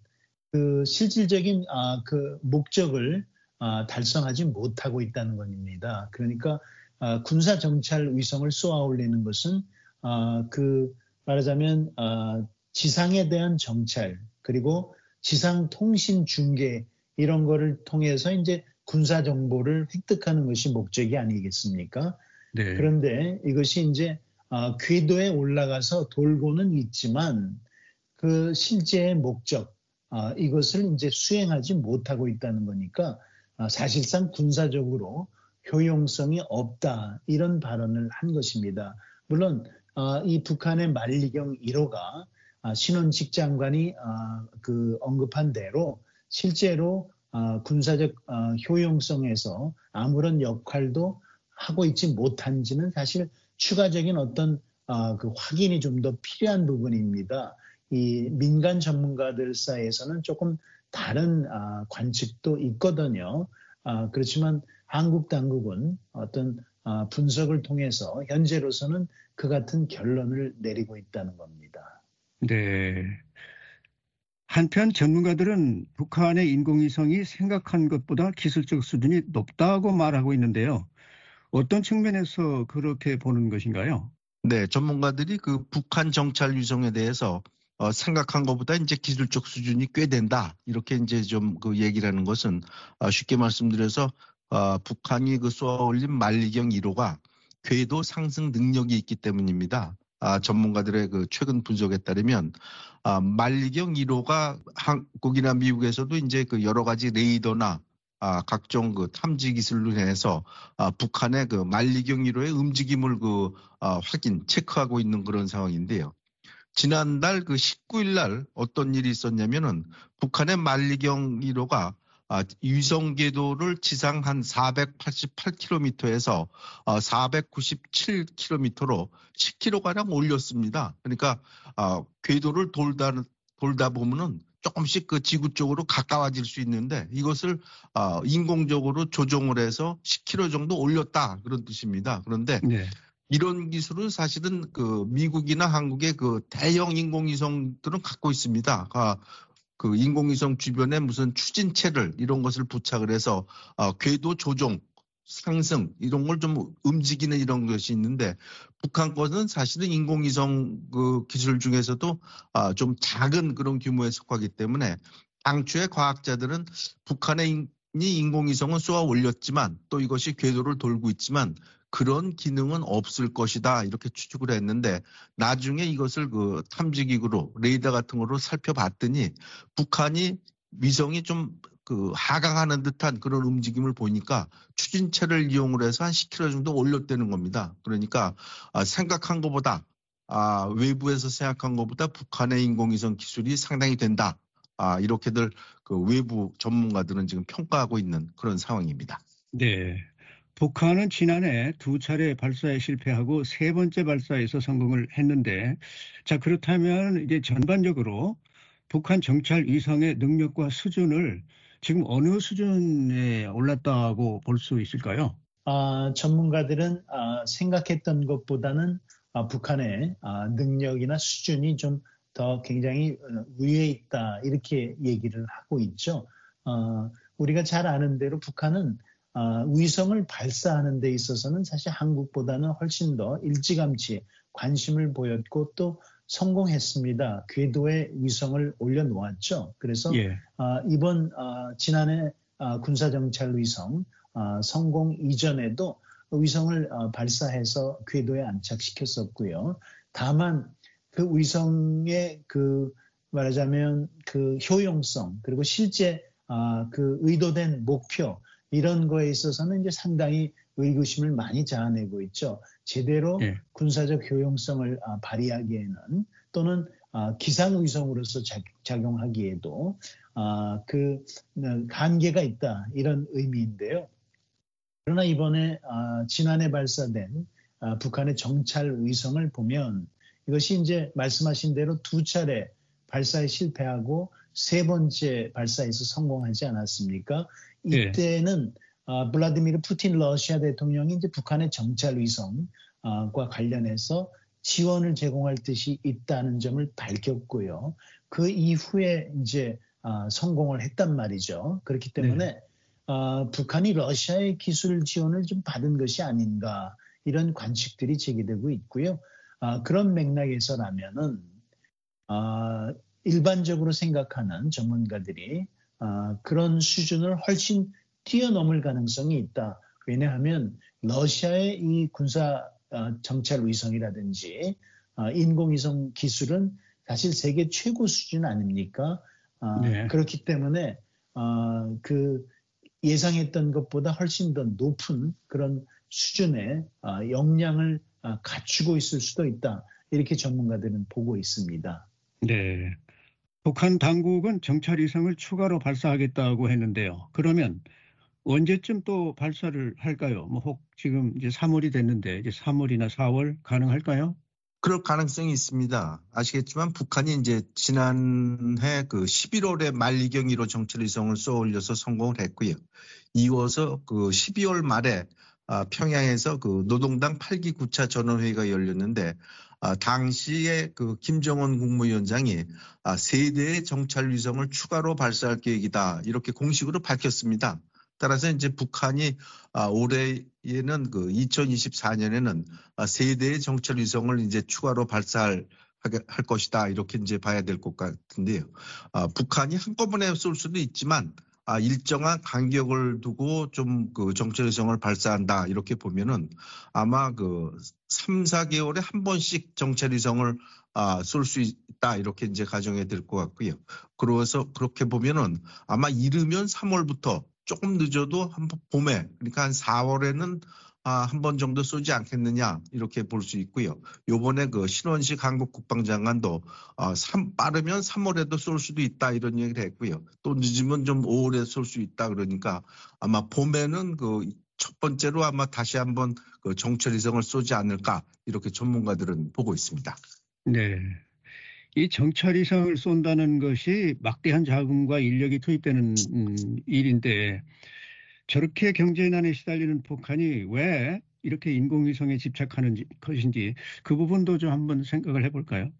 S3: 그 실질적인 아, 그 목적을 아, 달성하지 못하고 있다는 겁니다. 그러니까 아, 군사 정찰 위성을 쏘아 올리는 것은 아, 그 말하자면 아, 지상에 대한 정찰 그리고 지상 통신 중계 이런 거를 통해서 이제 군사 정보를 획득하는 것이 목적이 아니겠습니까? 네. 그런데 이것이 이제 아, 궤도에 올라가서 돌고는 있지만 그 실제의 목적 아, 이것을 이제 수행하지 못하고 있다는 거니까 아, 사실상 군사적으로 효용성이 없다 이런 발언을 한 것입니다. 물론 아, 이 북한의 만리경 1호가 신원식 장관이 그 언급한 대로 실제로 군사적 효용성에서 아무런 역할도 하고 있지 못한지는 사실 추가적인 어떤 그 확인이 좀 더 필요한 부분입니다. 이 민간 전문가들 사이에서는 조금 다른 아, 관측도 있거든요. 아, 그렇지만 한국 당국은 어떤 아, 분석을 통해서 현재로서는 그 같은 결론을 내리고 있다는 겁니다.
S2: 네. 한편 전문가들은 북한의 인공위성이 생각한 것보다 기술적 수준이 높다고 말하고 있는데요. 어떤 측면에서 그렇게 보는 것인가요?
S4: 네, 전문가들이 그 북한 정찰 위성에 대해서 어, 생각한 것보다 이제 기술적 수준이 꽤 된다. 이렇게 이제 좀 그 얘기를 하는 것은 어, 쉽게 말씀드려서 어, 북한이 그 쏘아 올린 만리경 1호가 궤도 상승 능력이 있기 때문입니다. 아, 전문가들의 그 최근 분석에 따르면 아, 만리경 1호가 한국이나 미국에서도 이제 그 여러 가지 레이더나 아, 각종 그 탐지 기술로 인해서 아, 북한의 그 만리경 1호의 움직임을 그 아, 확인 체크하고 있는 그런 상황인데요. 지난달 그 19일 날 어떤 일이 있었냐면은 북한의 만리경 1호가 아, 위성 궤도를 지상 한 488km에서 어, 497km로 10km 가량 올렸습니다. 그러니까 어, 궤도를 돌다 돌다 보면은 조금씩 그 지구 쪽으로 가까워질 수 있는데 이것을 어, 인공적으로 조종을 해서 10km 정도 올렸다 그런 뜻입니다. 그런데
S2: 네.
S4: 이런 기술은 사실은 그 미국이나 한국의 그 대형 인공위성들은 갖고 있습니다. 아, 그 인공위성 주변에 무슨 추진체를 이런 것을 부착을 해서 어, 궤도 조종 상승 이런 걸 좀 움직이는 이런 것이 있는데 북한 것은 사실은 인공위성 그 기술 중에서도 아, 좀 작은 그런 규모에 속하기 때문에 당초에 과학자들은 북한의 인공위성은 쏘아 올렸지만 또 이것이 궤도를 돌고 있지만 그런 기능은 없을 것이다 이렇게 추측을 했는데 나중에 이것을 그 탐지기구로 레이더 같은 거로 살펴봤더니 북한이 위성이 좀 그 하강하는 듯한 그런 움직임을 보니까 추진체를 이용을 해서 한 10km 정도 올렸다는 겁니다. 그러니까 아, 생각한 것보다 아, 외부에서 생각한 것보다 북한의 인공위성 기술이 상당히 된다. 아, 이렇게들 그 외부 전문가들은 지금 평가하고 있는 그런 상황입니다.
S2: 네. 북한은 지난해 두 차례 발사에 실패하고 세 번째 발사에서 성공을 했는데, 자, 그렇다면 이제 전반적으로 북한 정찰 위성의 능력과 수준을 지금 어느 수준에 올랐다고 볼 수 있을까요?
S3: 아, 전문가들은 아, 생각했던 것보다는 아, 북한의 아, 능력이나 수준이 좀 더 굉장히 어, 위에 있다 이렇게 얘기를 하고 있죠. 어, 우리가 잘 아는 대로 북한은 아, 위성을 발사하는 데 있어서는 사실 한국보다는 훨씬 더 일찌감치 관심을 보였고 또 성공했습니다. 궤도에 위성을 올려놓았죠. 그래서
S2: 예.
S3: 아, 이번 아, 지난해 군사정찰 위성 성공 이전에도 위성을 발사해서 궤도에 안착시켰었고요. 다만 그 위성의 그 말하자면 그 효용성 그리고 실제 그 의도된 목표 이런 거에 있어서는 이제 상당히 의구심을 많이 자아내고 있죠. 제대로 네. 군사적 효용성을 아, 발휘하기에는 또는 아, 기상위성으로서 작용하기에도 아, 그 어, 한계가 있다 이런 의미인데요. 그러나 이번에 지난해 발사된 북한의 정찰 위성을 보면 이것이 이제 말씀하신 대로 두 차례 발사에 실패하고 세 번째 발사에서 성공하지 않았습니까? 예. 이때는 네. 어, 블라디미르 푸틴 러시아 대통령이 이제 북한의 정찰 위성과 관련해서 지원을 제공할 뜻이 있다는 점을 밝혔고요. 그 이후에 이제 어, 성공을 했단 말이죠. 그렇기 때문에 네. 어, 북한이 러시아의 기술 지원을 좀 받은 것이 아닌가 이런 관측들이 제기되고 있고요. 어, 그런 맥락에서라면은 어, 일반적으로 생각하는 전문가들이 아, 그런 수준을 훨씬 뛰어넘을 가능성이 있다. 왜냐하면 러시아의 이 군사 아, 정찰 위성이라든지 아, 인공위성 기술은 사실 세계 최고 수준 아닙니까? 네. 그렇기 때문에 그 예상했던 것보다 훨씬 더 높은 그런 수준의 역량을 갖추고 있을 수도 있다. 이렇게 전문가들은 보고 있습니다.
S2: 네. 북한 당국은 정찰 위성을 추가로 발사하겠다고 했는데요. 그러면 언제쯤 또 발사를 할까요? 뭐 혹 지금 이제 3월이 됐는데 이제 3월이나 4월 가능할까요?
S4: 그럴 가능성이 있습니다. 아시겠지만 북한이 이제 지난해 그 11월에 말리경이로 정찰 위성을 쏘아 올려서 성공을 했고요. 이어서 그 12월 말에 아, 평양에서 그 노동당 8기 9차 전원회의가 열렸는데 아, 당시에 그 김정은 국무위원장이 아, 세 대의 정찰 위성을 추가로 발사할 계획이다 이렇게 공식으로 밝혔습니다. 따라서 이제 북한이 아, 올해에는 그 2024년에는 아, 세 대의 정찰 위성을 이제 추가로 발사할 할 것이다 이렇게 이제 봐야 될 것 같은데요. 아, 북한이 한꺼번에 쏠 수도 있지만 아, 일정한 간격을 두고 좀 그 정찰위성을 발사한다 이렇게 보면은 아마 그 3, 4개월에 한 번씩 정찰위성을 아, 쏠 수 있다 이렇게 이제 가정해야 될것 같고요. 그래서 그렇게 보면은 아마 이르면 3월부터 조금 늦어도 한 봄에 그러니까 한 4월에는 아, 한 번 정도 쏘지 않겠느냐 이렇게 볼 수 있고요. 요번에 그 신원식 한국 국방장관도 어, 3, 빠르면 3월에도 쏠 수도 있다 이런 얘기를 했고요. 또 늦으면 좀 5월에 쏠 수 있다 그러니까 아마 봄에는 그 첫 번째로 아마 다시 한번 그 정찰위성을 쏘지 않을까 이렇게 전문가들은 보고 있습니다.
S2: 네. 이 정찰위성을 쏜다는 것이 막대한 자금과 인력이 투입되는 음, 일인데 저렇게 경제난에 시달리는 북한이 왜 이렇게 인공위성에 집착하는 것인지 그 부분도 좀 한번 생각을 해볼까요?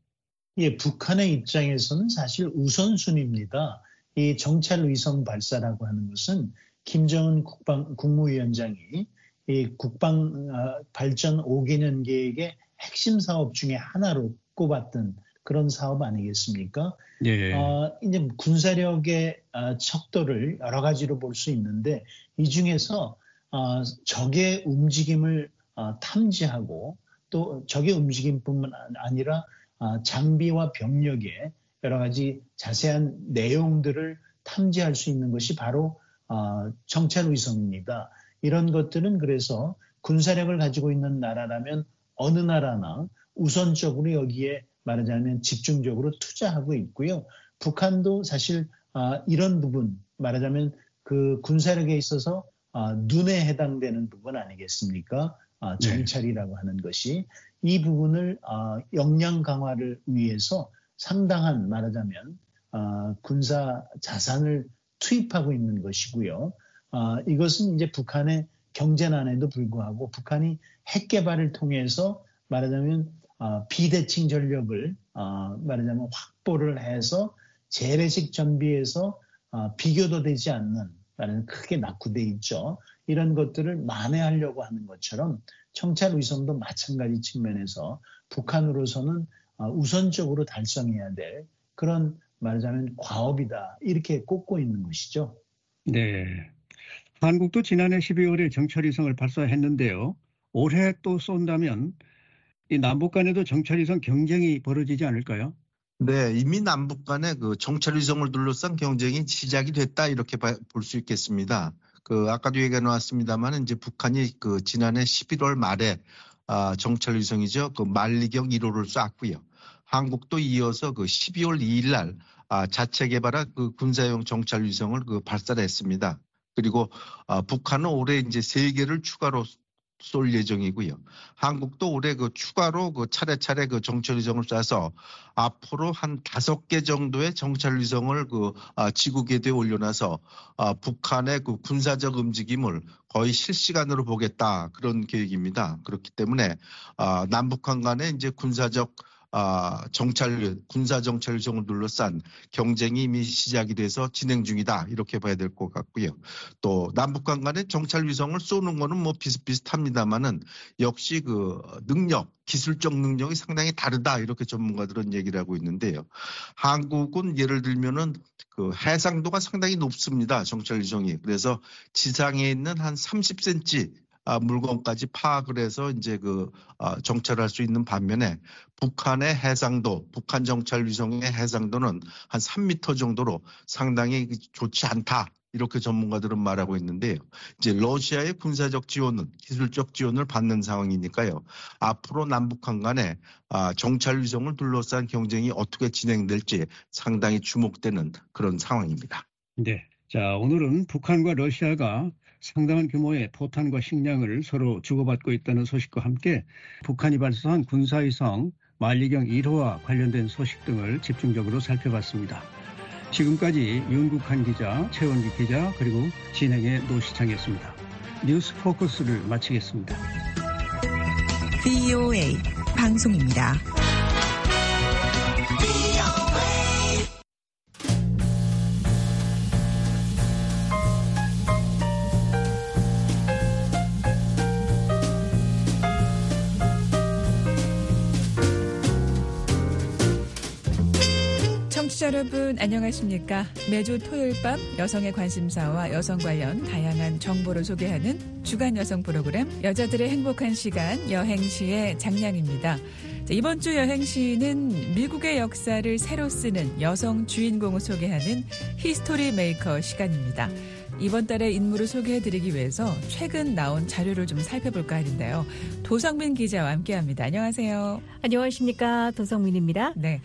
S3: 예, 북한의 입장에서는 사실 우선순위입니다. 이 정찰위성 발사라고 하는 것은 김정은 국방, 국무위원장이 이 국방 어, 발전 5개년 계획의 핵심 사업 중에 하나로 꼽았던 그런 사업 아니겠습니까?
S2: 예.
S3: 어, 이제 군사력의 어, 척도를 여러 가지로 볼 수 있는데 이 중에서 어, 적의 움직임을 어, 탐지하고 또 적의 움직임뿐만 아니라 어, 장비와 병력의 여러 가지 자세한 내용들을 탐지할 수 있는 것이 바로 어, 정찰 위성입니다. 이런 것들은 그래서 군사력을 가지고 있는 나라라면 어느 나라나 우선적으로 여기에 말하자면 집중적으로 투자하고 있고요. 북한도 사실 아, 이런 부분 말하자면 그 군사력에 있어서 아, 눈에 해당되는 부분 아니겠습니까? 아,
S2: 네.
S3: 정찰이라고 하는 것이 이 부분을 역량 강화를 위해서 상당한 말하자면 군사 자산을 투입하고 있는 것이고요. 이것은 이제 북한의 경제난에도 불구하고 북한이 핵 개발을 통해서 말하자면 어, 비대칭 전력을 어, 말하자면 확보를 해서 재래식 전비에서 어, 비교도 되지 않는 말하는 크게 낙후돼 있죠. 이런 것들을 만회하려고 하는 것처럼 청찰 위성도 마찬가지 측면에서 북한으로서는 우선적으로 달성해야 될 그런 말하자면 과업이다 이렇게 꼽고 있는 것이죠.
S2: 네. 한국도 지난해 12월에 정찰위성을 발사했는데요. 올해 또 쏜다면 이 남북 간에도 정찰위성 경쟁이 벌어지지 않을까요?
S4: 네, 이미 남북 간의 그 정찰위성을 둘러싼 경쟁이 시작이 됐다 이렇게 볼 수 있겠습니다. 그 아까도 얘기가 나왔습니다만 이제 북한이 그 지난해 11월 말에 아, 정찰위성이죠. 그 만리경 1호를 쐈고요. 한국도 이어서 그 12월 2일 날 아, 자체 개발한 그 군사용 정찰위성을 그 발사를 했습니다. 그리고 아, 북한은 올해 이제 세 개를 추가로 쏠 예정이고요. 한국도 올해 그 추가로 그 차례차례 그 정찰 위성을 쏴서 앞으로 한 다섯 개 정도의 정찰 위성을 그 아, 지구 궤도에 올려놔서 아, 북한의 그 군사적 움직임을 거의 실시간으로 보겠다 그런 계획입니다. 그렇기 때문에 아, 남북한 간의 이제 군사적 아, 정찰 군사 정찰 유성을 둘러싼 경쟁이 이미 시작이 돼서 진행 중이다 이렇게 봐야 될 것 같고요. 또 남북 간 간의 정찰 위성을 쏘는 거는 뭐 비슷비슷합니다만은 역시 그 능력 기술적 능력이 상당히 다르다 이렇게 전문가들은 얘기를 하고 있는데요. 한국은 예를 들면은 그 해상도가 상당히 높습니다. 정찰 위성이 그래서 지상에 있는 한 30cm 아, 물건까지 파악을 해서 이제 그 아, 정찰할 수 있는 반면에 북한의 해상도, 북한 정찰 위성의 해상도는 한 3m 정도로 상당히 좋지 않다. 이렇게 전문가들은 말하고 있는데요. 이제 러시아의 군사적 지원은 기술적 지원을 받는 상황이니까요. 앞으로 남북한 간에 아, 정찰 위성을 둘러싼 경쟁이 어떻게 진행될지 상당히 주목되는 그런 상황입니다.
S2: 네. 자, 오늘은 북한과 러시아가 상당한 규모의 포탄과 식량을 서로 주고받고 있다는 소식과 함께 북한이 발사한 군사위성 만리경 1호와 관련된 소식 등을 집중적으로 살펴봤습니다. 지금까지 윤국한 기자, 최원기 기자, 그리고 진행의 노시창이었습니다. 뉴스 포커스를 마치겠습니다.
S7: VOA 방송입니다.
S8: 여러분 안녕하십니까? 매주 토요일 밤 여성의 관심사와 여성 관련 다양한 정보를 소개하는 주간 여성 프로그램 여자들의 행복한 시간 여행시의 장양희입니다. 이번 주 여행시는 미국의 역사를 새로 쓰는 여성 주인공을 소개하는 History Maker 시간입니다. 이번 달의 인물을 소개해드리기 위해서 최근 나온 자료를 좀 살펴볼까 하는데요. 도성민 기자와 함께합니다. 안녕하세요.
S9: 안녕하십니까 도성민입니다.
S8: 네.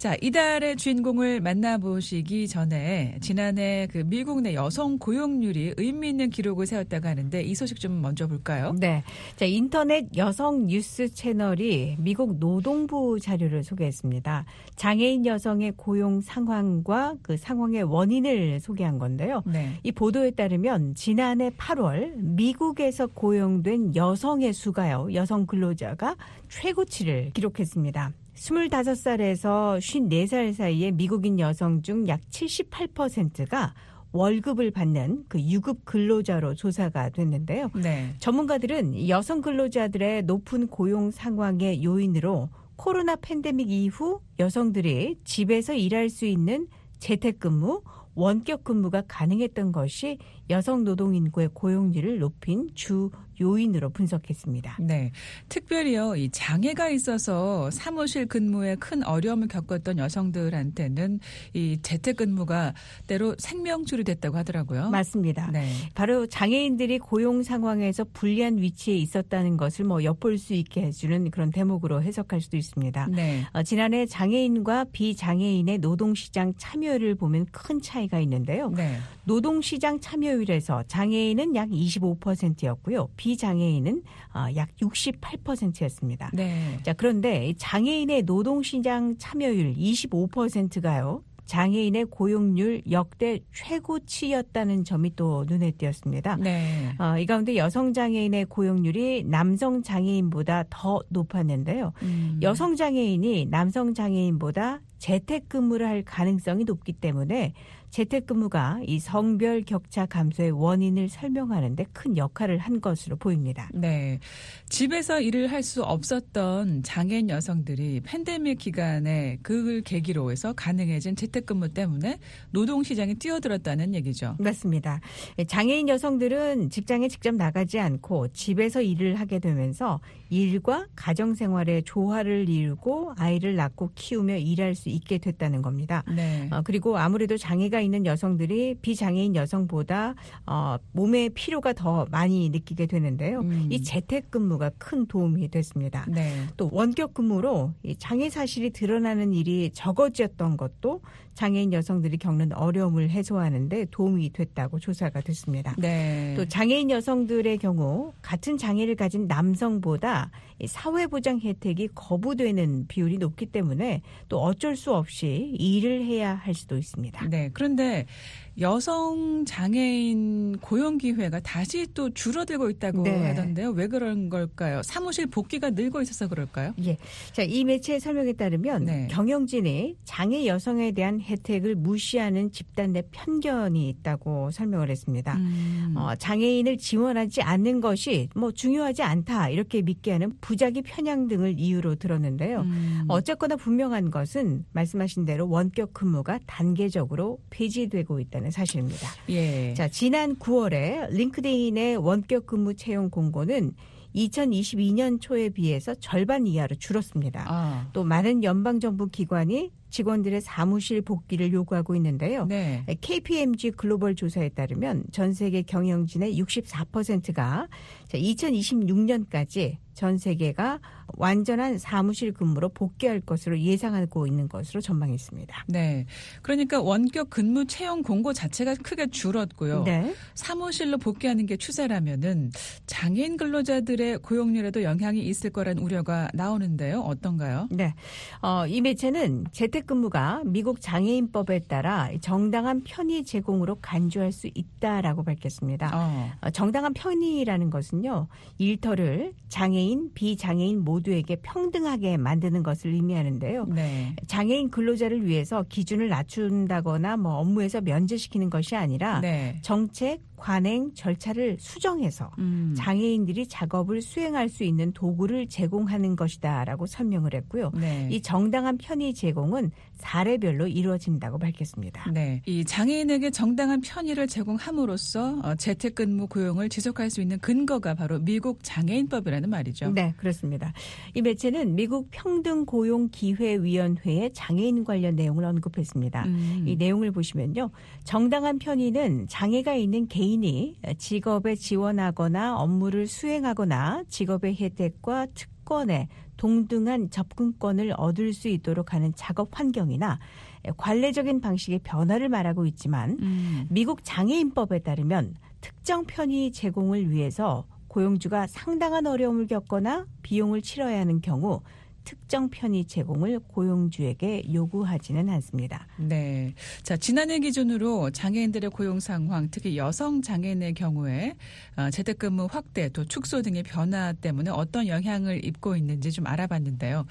S8: 자, 이달의 주인공을 만나보시기 전에 지난해 그 미국 내 여성 고용률이 의미 있는 기록을 세웠다고 하는데 이 소식 좀 먼저 볼까요?
S9: 네. 자, 인터넷 여성 뉴스 채널이 미국 노동부 자료를 소개했습니다. 장애인 여성의 고용 상황과 그 상황의 원인을 소개한 건데요.
S8: 네.
S9: 이 보도에 따르면 지난해 8월 미국에서 고용된 여성의 수가요. 여성 근로자가 최고치를 기록했습니다. 25살에서 54살 사이의 미국인 여성 중약 78%가 월급을 받는 그 유급 근로자로 조사가 됐는데요.
S8: 네.
S9: 전문가들은 여성 근로자들의 높은 고용 상황의 요인으로 코로나 팬데믹 이후 여성들이 집에서 일할 수 있는 재택근무, 원격 근무가 가능했던 것이 여성 노동 인구의 고용률을 높인 주 요인으로 분석했습니다.
S8: 네. 특별히요, 이 장애가 있어서 사무실 근무에 큰 어려움을 겪었던 여성들한테는 이 재택근무가 때로 생명줄이 됐다고 하더라고요.
S9: 맞습니다.
S8: 네.
S9: 바로 장애인들이 고용 상황에서 불리한 위치에 있었다는 것을 뭐 엿볼 수 있게 해주는 그런 대목으로 해석할 수도 있습니다.
S8: 네.
S9: 어, 지난해 장애인과 비장애인의 노동시장 참여를 보면 큰 차이가 있는데요.
S8: 네.
S9: 노동시장 참여율에서 장애인은 약 25%였고요. 비장애인은 어, 약 68%였습니다.
S8: 네.
S9: 자, 그런데 장애인의 노동시장 참여율 25%가요. 장애인의 고용률 역대 최고치였다는 점이 또 눈에 띄었습니다.
S8: 네.
S9: 어, 이 가운데 여성 장애인의 고용률이 남성 장애인보다 더 높았는데요.
S8: 음.
S9: 여성 장애인이 남성 장애인보다 재택근무를 할 가능성이 높기 때문에 재택근무가 이 성별 격차 감소의 원인을 설명하는데 큰 역할을 한 것으로 보입니다.
S8: 네. 집에서 일을 할 수 없었던 장애인 여성들이 팬데믹 기간에 그걸 계기로 해서 가능해진 재택근무 때문에 노동시장에 뛰어들었다는 얘기죠.
S9: 맞습니다. 장애인 여성들은 직장에 직접 나가지 않고 집에서 일을 하게 되면서 일과 가정 생활의 조화를 이루고 아이를 낳고 키우며 일할 수 있게 됐다는 겁니다.
S8: 네.
S9: 어, 그리고 아무래도 장애가 있는 여성들이 비장애인 여성보다 어, 몸의 피로가 더 많이 느끼게 되는데요.
S8: 음.
S9: 이 재택근무가 큰 도움이 됐습니다.
S8: 네.
S9: 또 원격 근무로 이 장애 사실이 드러나는 일이 적어졌던 것도 장애인 여성들이 겪는 어려움을 해소하는데 도움이 됐다고 조사가 됐습니다.
S8: 네.
S9: 또 장애인 여성들의 경우 같은 장애를 가진 남성보다 이 사회보장 혜택이 거부되는 비율이 높기 때문에 또 어쩔 수 없이 일을 해야 할 수도 있습니다.
S8: 네. 그런데 여성 장애인 고용 기회가 다시 또 줄어들고 있다고
S9: 네.
S8: 하던데요. 왜 그런 걸까요? 사무실 복귀가 늘고 있어서 그럴까요?
S9: 예. 자, 이 매체의 설명에 따르면
S8: 네.
S9: 경영진이 장애 여성에 대한 혜택을 무시하는 집단 내 편견이 있다고 설명을 했습니다.
S8: 음.
S9: 어, 장애인을 지원하지 않는 것이 뭐 중요하지 않다 이렇게 믿게 하는 부작위 편향 등을 이유로 들었는데요.
S8: 음.
S9: 어쨌거나 분명한 것은 말씀하신 대로 원격 근무가 단계적으로 폐지되고 있다는 사실입니다.
S8: 예.
S9: 자, 지난 9월에 링크드인의 원격 근무 채용 공고는 2022년 초에 비해서 절반 이하로 줄었습니다.
S8: 아.
S9: 또 많은 연방 정부 기관이 직원들의 사무실 복귀를 요구하고 있는데요.
S8: 네.
S9: KPMG 글로벌 조사에 따르면 전 세계 경영진의 64%가 2026년까지 전 세계가 완전한 사무실 근무로 복귀할 것으로 예상하고 있는 것으로 전망했습니다.
S8: 네. 그러니까 원격 근무 채용 공고 자체가 크게 줄었고요.
S9: 네.
S8: 사무실로 복귀하는 게 추세라면은 장애인 근로자들의 고용률에도 영향이 있을 거란 우려가 나오는데요. 어떤가요?
S9: 네. 어, 이 매체는 재택 근무가 미국 장애인법에 따라 정당한 편의 제공으로 간주할 수 있다라고 밝혔습니다.
S8: 어.
S9: 어, 정당한 편의라는 것은요, 일터를 장애인, 비장애인 모두에게 평등하게 만드는 것을 의미하는데요.
S8: 네.
S9: 장애인 근로자를 위해서 기준을 낮춘다거나 뭐 업무에서 면제시키는 것이 아니라
S8: 네.
S9: 정책, 관행 절차를 수정해서
S8: 음.
S9: 장애인들이 작업을 수행할 수 있는 도구를 제공하는 것이다라고 설명을 했고요.
S8: 네.
S9: 이 정당한 편의 제공은 사례별로 이루어진다고 밝혔습니다.
S8: 네. 이 장애인에게 정당한 편의를 제공함으로써 어, 재택근무 고용을 지속할 수 있는 근거가 바로 미국 장애인법이라는 말이죠.
S9: 네, 그렇습니다. 이 매체는 미국 평등 고용 기회 위원회의 장애인 관련 내용을 언급했습니다.
S8: 음.
S9: 이 내용을 보시면요. 정당한 편의는 장애가 있는 개인 이 직업에 지원하거나 업무를 수행하거나 직업의 혜택과 특권에 동등한 접근권을 얻을 수 있도록 하는 작업 환경이나 관례적인 방식의 변화를 말하고 있지만
S8: 음.
S9: 미국 장애인법에 따르면 특정 편의 제공을 위해서 고용주가 상당한 어려움을 겪거나 비용을 치러야 하는 경우 특정 편의 제공을 고용주에게 요구하지는 않습니다.
S8: 네. 자, 지난해 기준으로 장애인들의 고용 상황, 특히 여성 장애인의 경우에 어, 재택근무 확대 또 축소 등의 변화 때문에 어떤 영향을 입고 있는지 좀 알아봤는데요.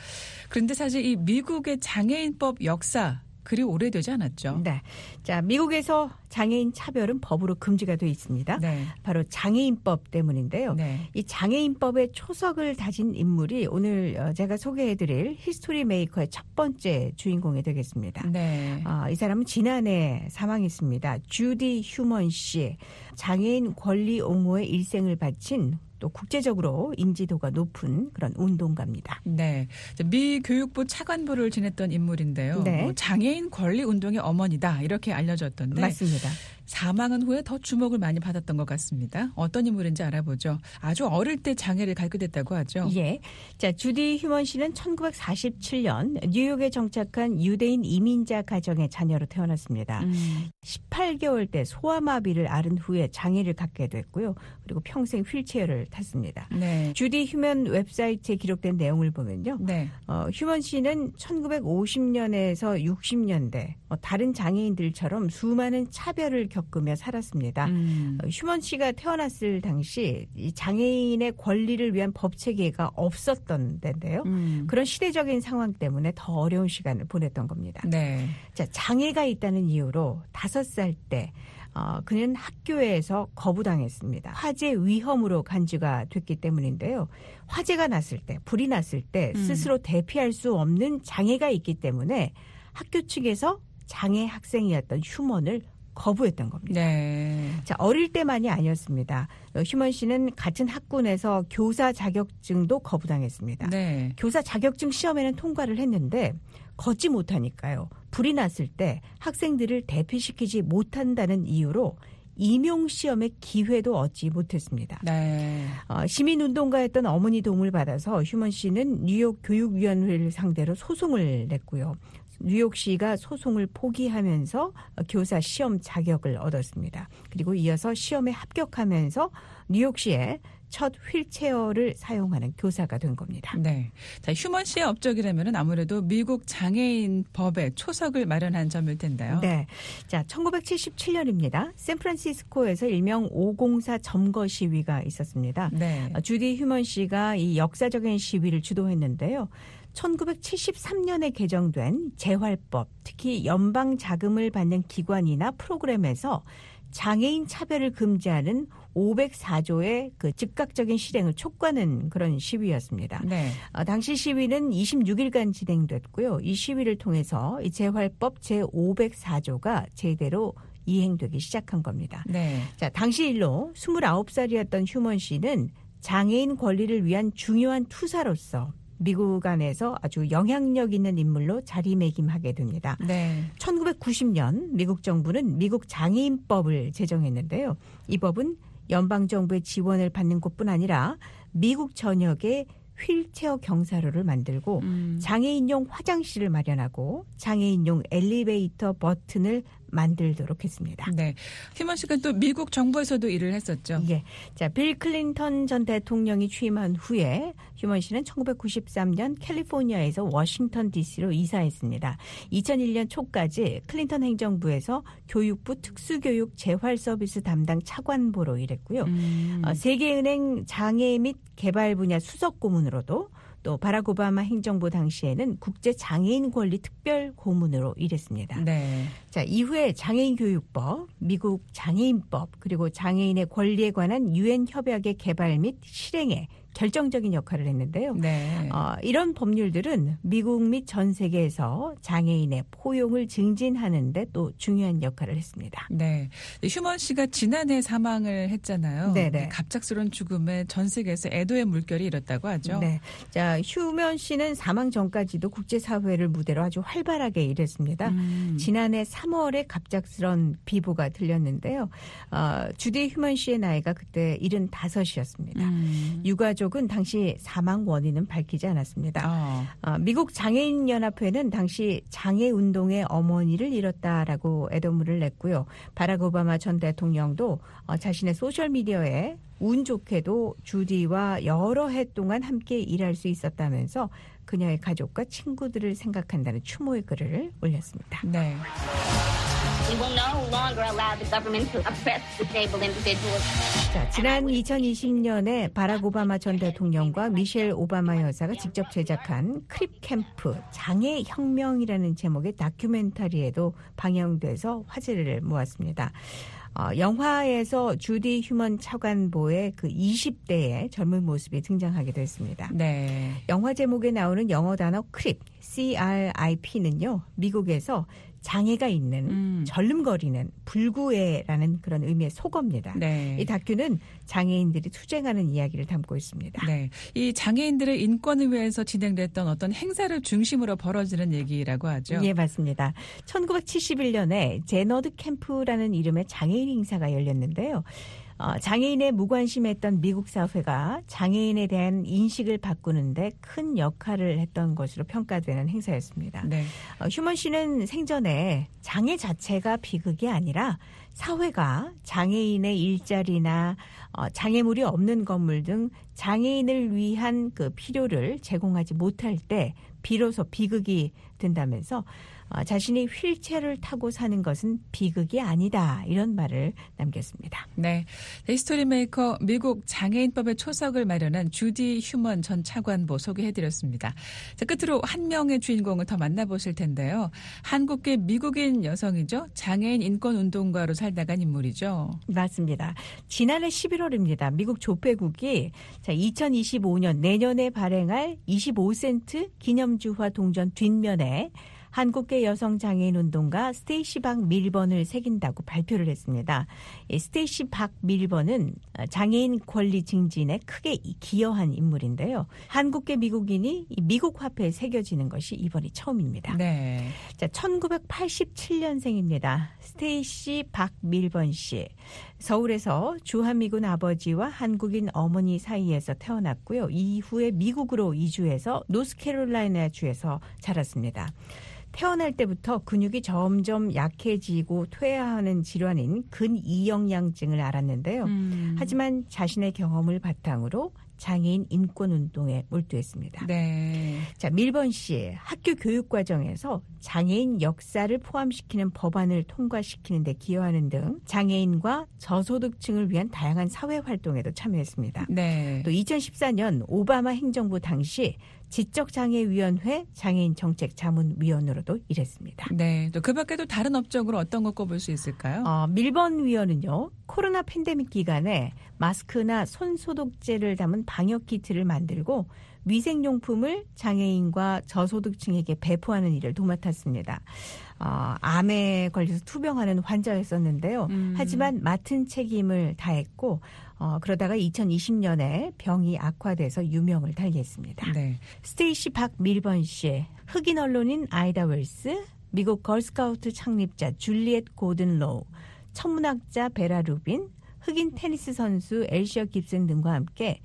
S8: 그런데 사실 이 미국의 장애인법 역사 그리 오래되지 않았죠.
S9: 네. 자, 미국에서 장애인 차별은 법으로 금지가 돼 있습니다.
S8: 네.
S9: 바로 장애인법 때문인데요.
S8: 네.
S9: 이 장애인법의 초석을 다진 인물이 오늘 어, 제가 소개해드릴 History Maker의 첫 번째 주인공이 되겠습니다.
S8: 네.
S9: 아, 이 사람은 지난해 사망했습니다. 주디 휴먼 씨. 장애인 권리 옹호에 일생을 바친 또 국제적으로 인지도가 높은 그런 운동가입니다.
S8: 네. 자, 미 교육부 차관보를 지냈던 인물인데요.
S9: 네.
S8: 뭐 장애인 권리 운동의 어머니다 이렇게 알려졌던데
S9: 맞습니다.
S8: 사망한 후에 더 주목을 많이 받았던 것 같습니다. 어떤 인물인지 알아보죠. 아주 어릴 때 장애를 갖게 됐다고 하죠.
S9: 예. 자, 주디 휴먼 씨는 1947년 뉴욕에 정착한 유대인 이민자 가정의 자녀로 태어났습니다.
S8: 음,
S9: 18개월 때 소아마비를 앓은 후에 장애를 갖게 됐고요. 그리고 평생 휠체어를 탔습니다.
S8: 네.
S9: 주디 휴먼 웹사이트에 기록된 내용을 보면요.
S8: 네.
S9: 어, 휴먼 씨는 1950년에서 60년대 어, 다른 장애인들처럼 수많은 차별을 겪으며 살았습니다.
S8: 음,
S9: 어, 휴먼 씨가 태어났을 당시 이 장애인의 권리를 위한 법 체계가 없었던 때인데요.
S8: 음.
S9: 그런 시대적인 상황 때문에 더 어려운 시간을 보냈던 겁니다.
S8: 네.
S9: 자, 장애가 있다는 이유로 다섯 살 때 어, 그는 학교에서 거부당했습니다. 화재 위험으로 간주가 됐기 때문인데요. 화재가 났을 때, 불이 났을 때
S8: 음.
S9: 스스로 대피할 수 없는 장애가 있기 때문에 학교 측에서 장애 학생이었던 휴먼을 거부했던 겁니다.
S8: 네.
S9: 자, 어릴 때만이 아니었습니다. 어, 휴먼 씨는 같은 학군에서 교사 자격증도 거부당했습니다.
S8: 네.
S9: 교사 자격증 시험에는 통과를 했는데 걷지 못하니까요. 불이 났을 때 학생들을 대피시키지 못한다는 이유로 임용 시험의 기회도 얻지 못했습니다.
S8: 네.
S9: 어, 시민 운동가였던 어머니 도움을 받아서 휴먼 씨는 뉴욕 교육위원회를 상대로 소송을 냈고요. 뉴욕시가 소송을 포기하면서 교사 시험 자격을 얻었습니다. 그리고 이어서 시험에 합격하면서 뉴욕시에 첫 휠체어를 사용하는 교사가 된 겁니다.
S8: 네. 자, 휴먼 씨의 업적이라면 아무래도 미국 장애인 법의 초석을 마련한 점일 텐데요.
S9: 네. 자, 1977년입니다. 샌프란시스코에서 일명 504 점거 시위가 있었습니다.
S8: 네.
S9: 어, 주디 휴먼 씨가 이 역사적인 시위를 주도했는데요. 1973년에 개정된 재활법, 특히 연방 자금을 받는 기관이나 프로그램에서 장애인 차별을 금지하는 504조의 그 즉각적인 실행을 촉구하는 그런 시위였습니다.
S8: 네.
S9: 어, 당시 시위는 26일간 진행됐고요. 이 시위를 통해서 이 재활법 제504조가 제대로 이행되기 시작한 겁니다.
S8: 네.
S9: 자, 당시 일로 29살이었던 휴먼 씨는 장애인 권리를 위한 중요한 투사로서 미국 안에서 아주 영향력 있는 인물로 자리매김하게 됩니다.
S8: 네.
S9: 1990년 미국 정부는 미국 장애인법을 제정했는데요. 이 법은 연방 정부의 지원을 받는 것뿐 아니라 미국 전역에 휠체어 경사로를 만들고
S8: 음.
S9: 장애인용 화장실을 마련하고 장애인용 엘리베이터 버튼을 만들도록 했습니다.
S8: 네. 휴먼 씨가 또 미국 정부에서도 일을 했었죠.
S9: 예. 자, 빌 클린턴 전 대통령이 취임한 후에 휴먼 씨는 1993년 캘리포니아에서 워싱턴 DC로 이사했습니다. 2001년 초까지 클린턴 행정부에서 교육부 특수교육 재활 서비스 담당 차관보로 일했고요.
S8: 음.
S9: 어, 세계은행 장애 및 개발 분야 수석 고문으로도 또 바락 오바마 행정부 당시에는 국제 장애인 권리 특별 고문으로 일했습니다.
S8: 네.
S9: 자, 이후에 장애인 교육법, 미국 장애인법, 그리고 장애인의 권리에 관한 유엔 협약의 개발 및 실행에 결정적인 역할을 했는데요.
S8: 네.
S9: 어, 이런 법률들은 미국 및 전 세계에서 장애인의 포용을 증진하는데 또 중요한 역할을 했습니다.
S8: 네. 휴먼 씨가 지난해 사망을 했잖아요.
S9: 네네.
S8: 갑작스러운 죽음에 전 세계에서 애도의 물결이 일었다고 하죠.
S9: 네. 자, 휴면 씨는 사망 전까지도 국제사회를 무대로 아주 활발하게 일했습니다.
S8: 음.
S9: 지난해 3월에 갑작스런 비보가 들렸는데요. 어, 주디 휴먼 씨의 나이가 그때 75이었습니다.
S8: 음.
S9: 유가족은 당시 사망 원인은 밝히지 않았습니다.
S8: 어.
S9: 어, 미국 장애인 연합회는 당시 장애 운동의 어머니를 잃었다라고 애도문을 냈고요. 바락 오바마 전 대통령도 어, 자신의 소셜 미디어에 운 좋게도 주디와 여러 해 동안 함께 일할 수 있었다면서 그녀의 가족과 친구들을 생각한다는 추모의 글을 올렸습니다.
S8: 네.
S10: We will no longer allow the government to oppress disabled individuals.
S9: 자, 지난 2020년에 바락 오바마 전 대통령과 미셸 오바마 여사가 직접 제작한 Crip Camp 장애 혁명이라는 제목의 다큐멘터리에도 방영돼서 화제를 모았습니다. 어, 영화에서 주디 휴먼 차관보의 그 20대의 젊은 모습이 등장하기도 했습니다.
S8: 네.
S9: 영화 제목에 나오는 영어 단어 crip, C-R-I-P는요, 미국에서 장애가 있는
S8: 음.
S9: 절름거리는 불구애라는 그런 의미의 속어입니다.
S8: 네.
S9: 이 다큐는 장애인들이 투쟁하는 이야기를 담고 있습니다.
S8: 네. 이 장애인들의 인권을 위해서 진행됐던 어떤 행사를 중심으로 벌어지는 얘기라고 하죠.
S9: 예, 맞습니다. 1971년에 제너드 캠프라는 이름의 장애인 행사가 열렸는데요. 어, 장애인에 무관심했던 미국 사회가 장애인에 대한 인식을 바꾸는데 큰 역할을 했던 것으로 평가되는 행사였습니다.
S8: 네.
S9: 어, 휴먼 씨는 생전에 장애 자체가 비극이 아니라 사회가 장애인의 일자리나 어, 장애물이 없는 건물 등 장애인을 위한 그 필요를 제공하지 못할 때 비로소 비극이 된다면서 어, 자신이 휠체어를 타고 사는 것은 비극이 아니다 이런 말을 남겼습니다.
S8: 네. History Maker 미국 장애인법의 초석을 마련한 주디 휴먼 전 차관보 소개해드렸습니다. 자, 끝으로 한 명의 주인공을 더 만나보실 텐데요. 한국계 미국인 여성이죠. 장애인 인권 운동가로 살다간 인물이죠.
S9: 맞습니다. 지난해 11월입니다. 미국 조폐국이 자 2025년 내년에 발행할 25센트 기념주화 동전 뒷면에 한국계 여성 장애인 운동가 스테이시 박 밀번을 새긴다고 발표를 했습니다. 이 스테이시 박 밀번은 장애인 권리 증진에 크게 기여한 인물인데요. 한국계 미국인이 이 미국 화폐에 새겨지는 것이 이번이 처음입니다.
S8: 네.
S9: 자, 1987년생입니다. 스테이시 박 밀번 씨. 서울에서 주한미군 아버지와 한국인 어머니 사이에서 태어났고요. 이후에 미국으로 이주해서 노스캐롤라이나 주에서 자랐습니다. 태어날 때부터 근육이 점점 약해지고 퇴화하는 질환인 근이영양증을 앓았는데요.
S8: 음.
S9: 하지만 자신의 경험을 바탕으로 장애인 인권 운동에 몰두했습니다.
S8: 네.
S9: 자, 밀번 씨 학교 교육 과정에서 장애인 역사를 포함시키는 법안을 통과시키는 데 기여하는 등 장애인과 저소득층을 위한 다양한 사회 활동에도 참여했습니다.
S8: 네.
S9: 또 2014년 오바마 행정부 당시 지적장애위원회 장애인 정책 자문위원으로도 일했습니다.
S8: 네. 또 그 밖에도 다른 업적으로 어떤 거 꼽을 수 있을까요?
S9: 어, 밀번 위원은요, 코로나 팬데믹 기간에 마스크나 손 소독제를 담은 방역 키트를 만들고 위생용품을 장애인과 저소득층에게 배포하는 일을 도맡았습니다. 어, 암에 걸려서 투병하는 환자였었는데요.
S8: 음.
S9: 하지만 맡은 책임을 다했고, 어, 그러다가 2020년에 병이 악화돼서 유명을 달리했습니다.
S8: 네.
S9: 스테이시 박 밀번 씨, 흑인 언론인 아이다 웰스, 미국 걸스카우트 창립자 줄리엣 고든 로우, 천문학자 베라 루빈, 흑인 테니스 선수 엘시어 깁슨 등과 함께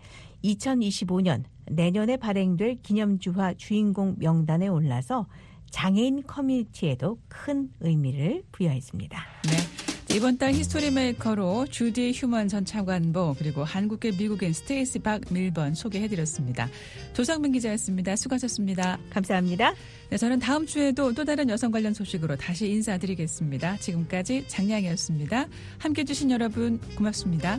S9: 2025년 내년에 발행될 기념주화 주인공 명단에 올라서 장애인 커뮤니티에도 큰 의미를 부여했습니다.
S8: 네. 이번 달 History Maker로 주디 휴먼 전 차관보 그리고 한국계 미국인 스테이시 박 밀번 소개해드렸습니다. 도성민 기자였습니다. 수고하셨습니다.
S9: 감사합니다.
S8: 네, 저는 다음 주에도 또 다른 여성 관련 소식으로 다시 인사드리겠습니다. 지금까지 장양희였습니다. 함께해 주신 여러분 고맙습니다.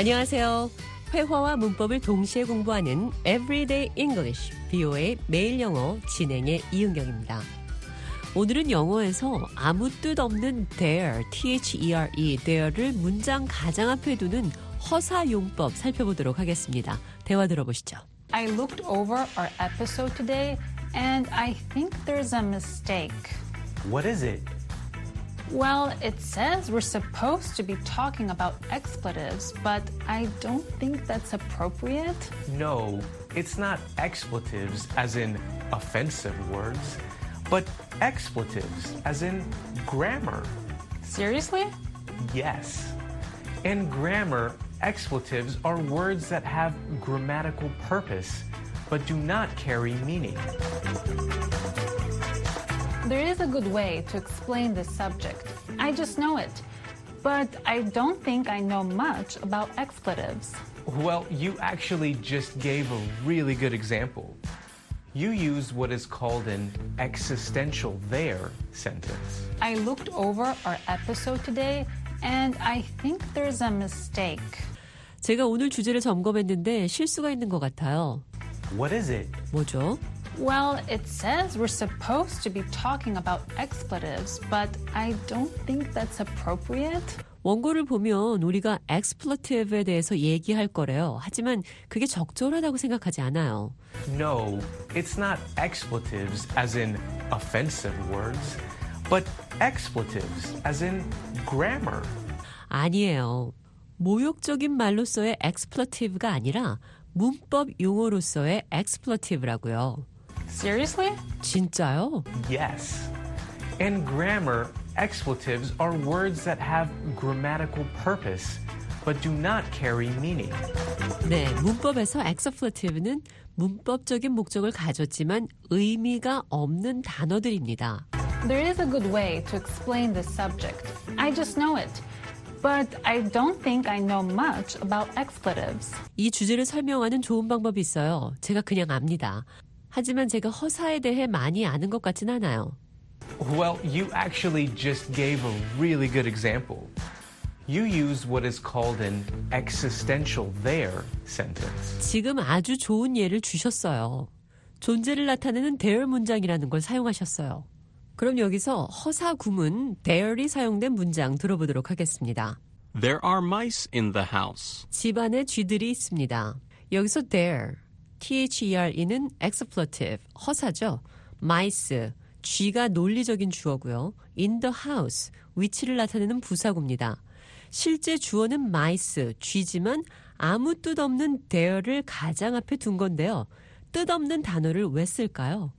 S11: 안녕하세요. 회화와 문법을 동시에 공부하는 Everyday English, BO의 매일 영어 진행의 이은경입니다. 오늘은 영어에서 아무 뜻 없는 there, T-H-E-R-E, there를 문장 가장 앞에 두는 허사 용법 살펴보도록 하겠습니다. 대화 들어보시죠.
S12: I looked over our episode today and I think there's a mistake.
S13: What is it?
S12: Well, it says we're supposed to be talking about expletives, but I don't think that's appropriate.
S13: No, it's not expletives as in offensive words, but expletives as in grammar.
S12: Seriously?
S13: Yes. In grammar, expletives are words that have grammatical purpose but do not carry meaning
S12: There is a good way to explain this subject. I just know it. But I don't think I know much about expletives.
S13: Well, you actually just gave a really good example. You used what is called an existential there sentence.
S12: I looked over our episode today and I think there's a mistake.
S11: 제가 오늘 주제를 점검했는데 실수가 있는 것 같아요.
S13: What is it?
S11: 뭐죠?
S12: Well, it says we're supposed to be talking about expletives, but I don't think that's appropriate.
S11: 원고를 보면 우리가 expletive에 대해서 얘기할 거래요. 하지만 그게 적절하다고 생각하지 않아요.
S13: No, it's not expletives as in offensive words, but expletives as in grammar.
S11: 아니에요. 모욕적인 말로서의 expletive가 아니라 문법 용어로서의 expletive라고요.
S12: Seriously?
S11: 진짜요?
S13: Yes. In grammar, expletives are words that have grammatical purpose but do not carry meaning.
S11: 네, 문법에서 expletive는 문법적인 목적을 가졌지만 의미가 없는 단어들입니다.
S12: There is a good way to explain this subject. I just know it. But I don't think I know much about expletives.
S11: 이 주제를 설명하는 좋은 방법이 있어요. 제가 그냥 압니다. 하지만 제가 허사에 대해 많이 아는 것 같진 않아요.
S13: Well, you actually just gave a really good example. You used what is called an existential there sentence.
S11: 지금 아주 좋은 예를 주셨어요. 존재를 나타내는 there 문장이라는 걸 사용하셨어요. 그럼 여기서 허사 구문 there이 사용된 문장 들어보도록 하겠습니다.
S14: There are mice in the house.
S11: 집안에 쥐들이 있습니다. 여기서 there, T-H-E-R-E는 expletive, 허사죠. mice, 쥐가 논리적인 주어고요. in the house, 위치를 나타내는 부사구입니다. 실제 주어는 mice, 쥐지만 아무 뜻 없는 there를 가장 앞에 둔 건데요. 뜻없는 단어를 왜 쓸까요?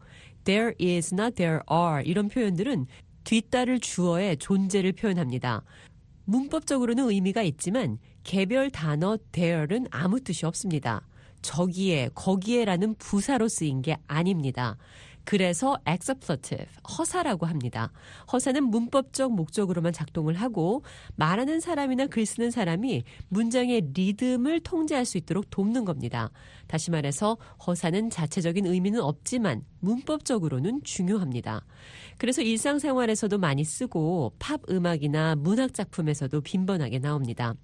S11: there is나 there are 이런 표현들은 뒤따를 주어의 존재를 표현합니다. 문법적으로는 의미가 있지만 개별 단어 there는 아무 뜻이 없습니다. 저기에, 거기에라는 부사로 쓰인 게 아닙니다. 그래서 expletive, 허사라고 합니다. 허사는 문법적 목적으로만 작동을 하고 말하는 사람이나 글 쓰는 사람이 문장의 리듬을 통제할 수 있도록 돕는 겁니다. 다시 말해서 허사는 자체적인 의미는 없지만 문법적으로는 중요합니다. 그래서 일상생활에서도 많이 쓰고 팝 음악이나 문학 작품에서도 빈번하게 나옵니다.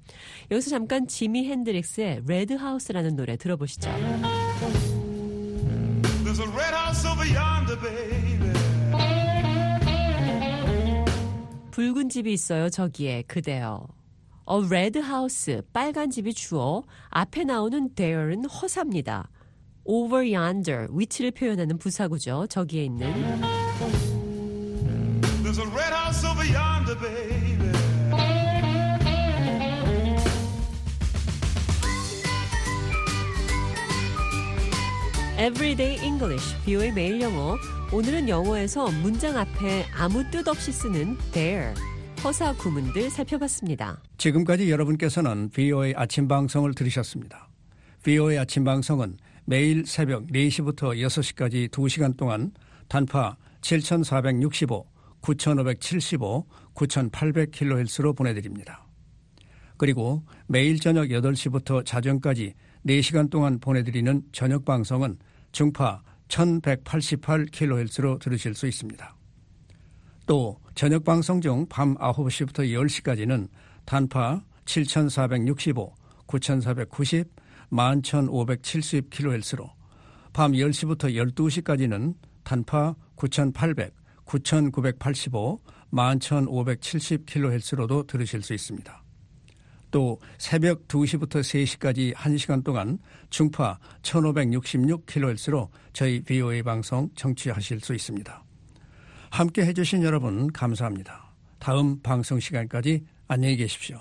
S11: 여기서 잠깐 지미 핸드릭스의 레드 하우스라는 노래 들어보시죠. 붉은 집이 있어요, 저기에. 그대요. 어, 레드 하우스, 빨간 집이 주어, 앞에 나오는 there는 허사입니다. over yonder, 위치를 표현하는 부사구죠. 저기에 있는.
S15: There's a red house over yonder, baby.
S11: Everyday English, 비오의 매일 영어. 오늘은 영어에서 문장 앞에 아무 뜻 없이 쓰는 there, 허사 구문들 살펴봤습니다.
S2: 지금까지 여러분께서는 VOA 아침 방송을 들으셨습니다. VOA 아침 방송은 매일 새벽 4시부터 6시까지 2시간 동안 단파 7465, 9575, 9800kHz로 보내드립니다. 그리고 매일 저녁 8시부터 자정까지 4시간 동안 보내드리는 저녁 방송은 중파 1188kHz로 들으실 수 있습니다. 또 저녁 방송 중 밤 9시부터 10시까지는 단파 7465, 9,490, 11,570kHz로 밤 10시부터 12시까지는 단파 9,800, 9,985, 11,570kHz로도 들으실 수 있습니다. 또 새벽 2시부터 3시까지 1시간 동안 중파 1566kHz로 저희 VOA 방송 청취하실 수 있습니다. 함께 해주신 여러분 감사합니다. 다음 방송 시간까지 안녕히 계십시오.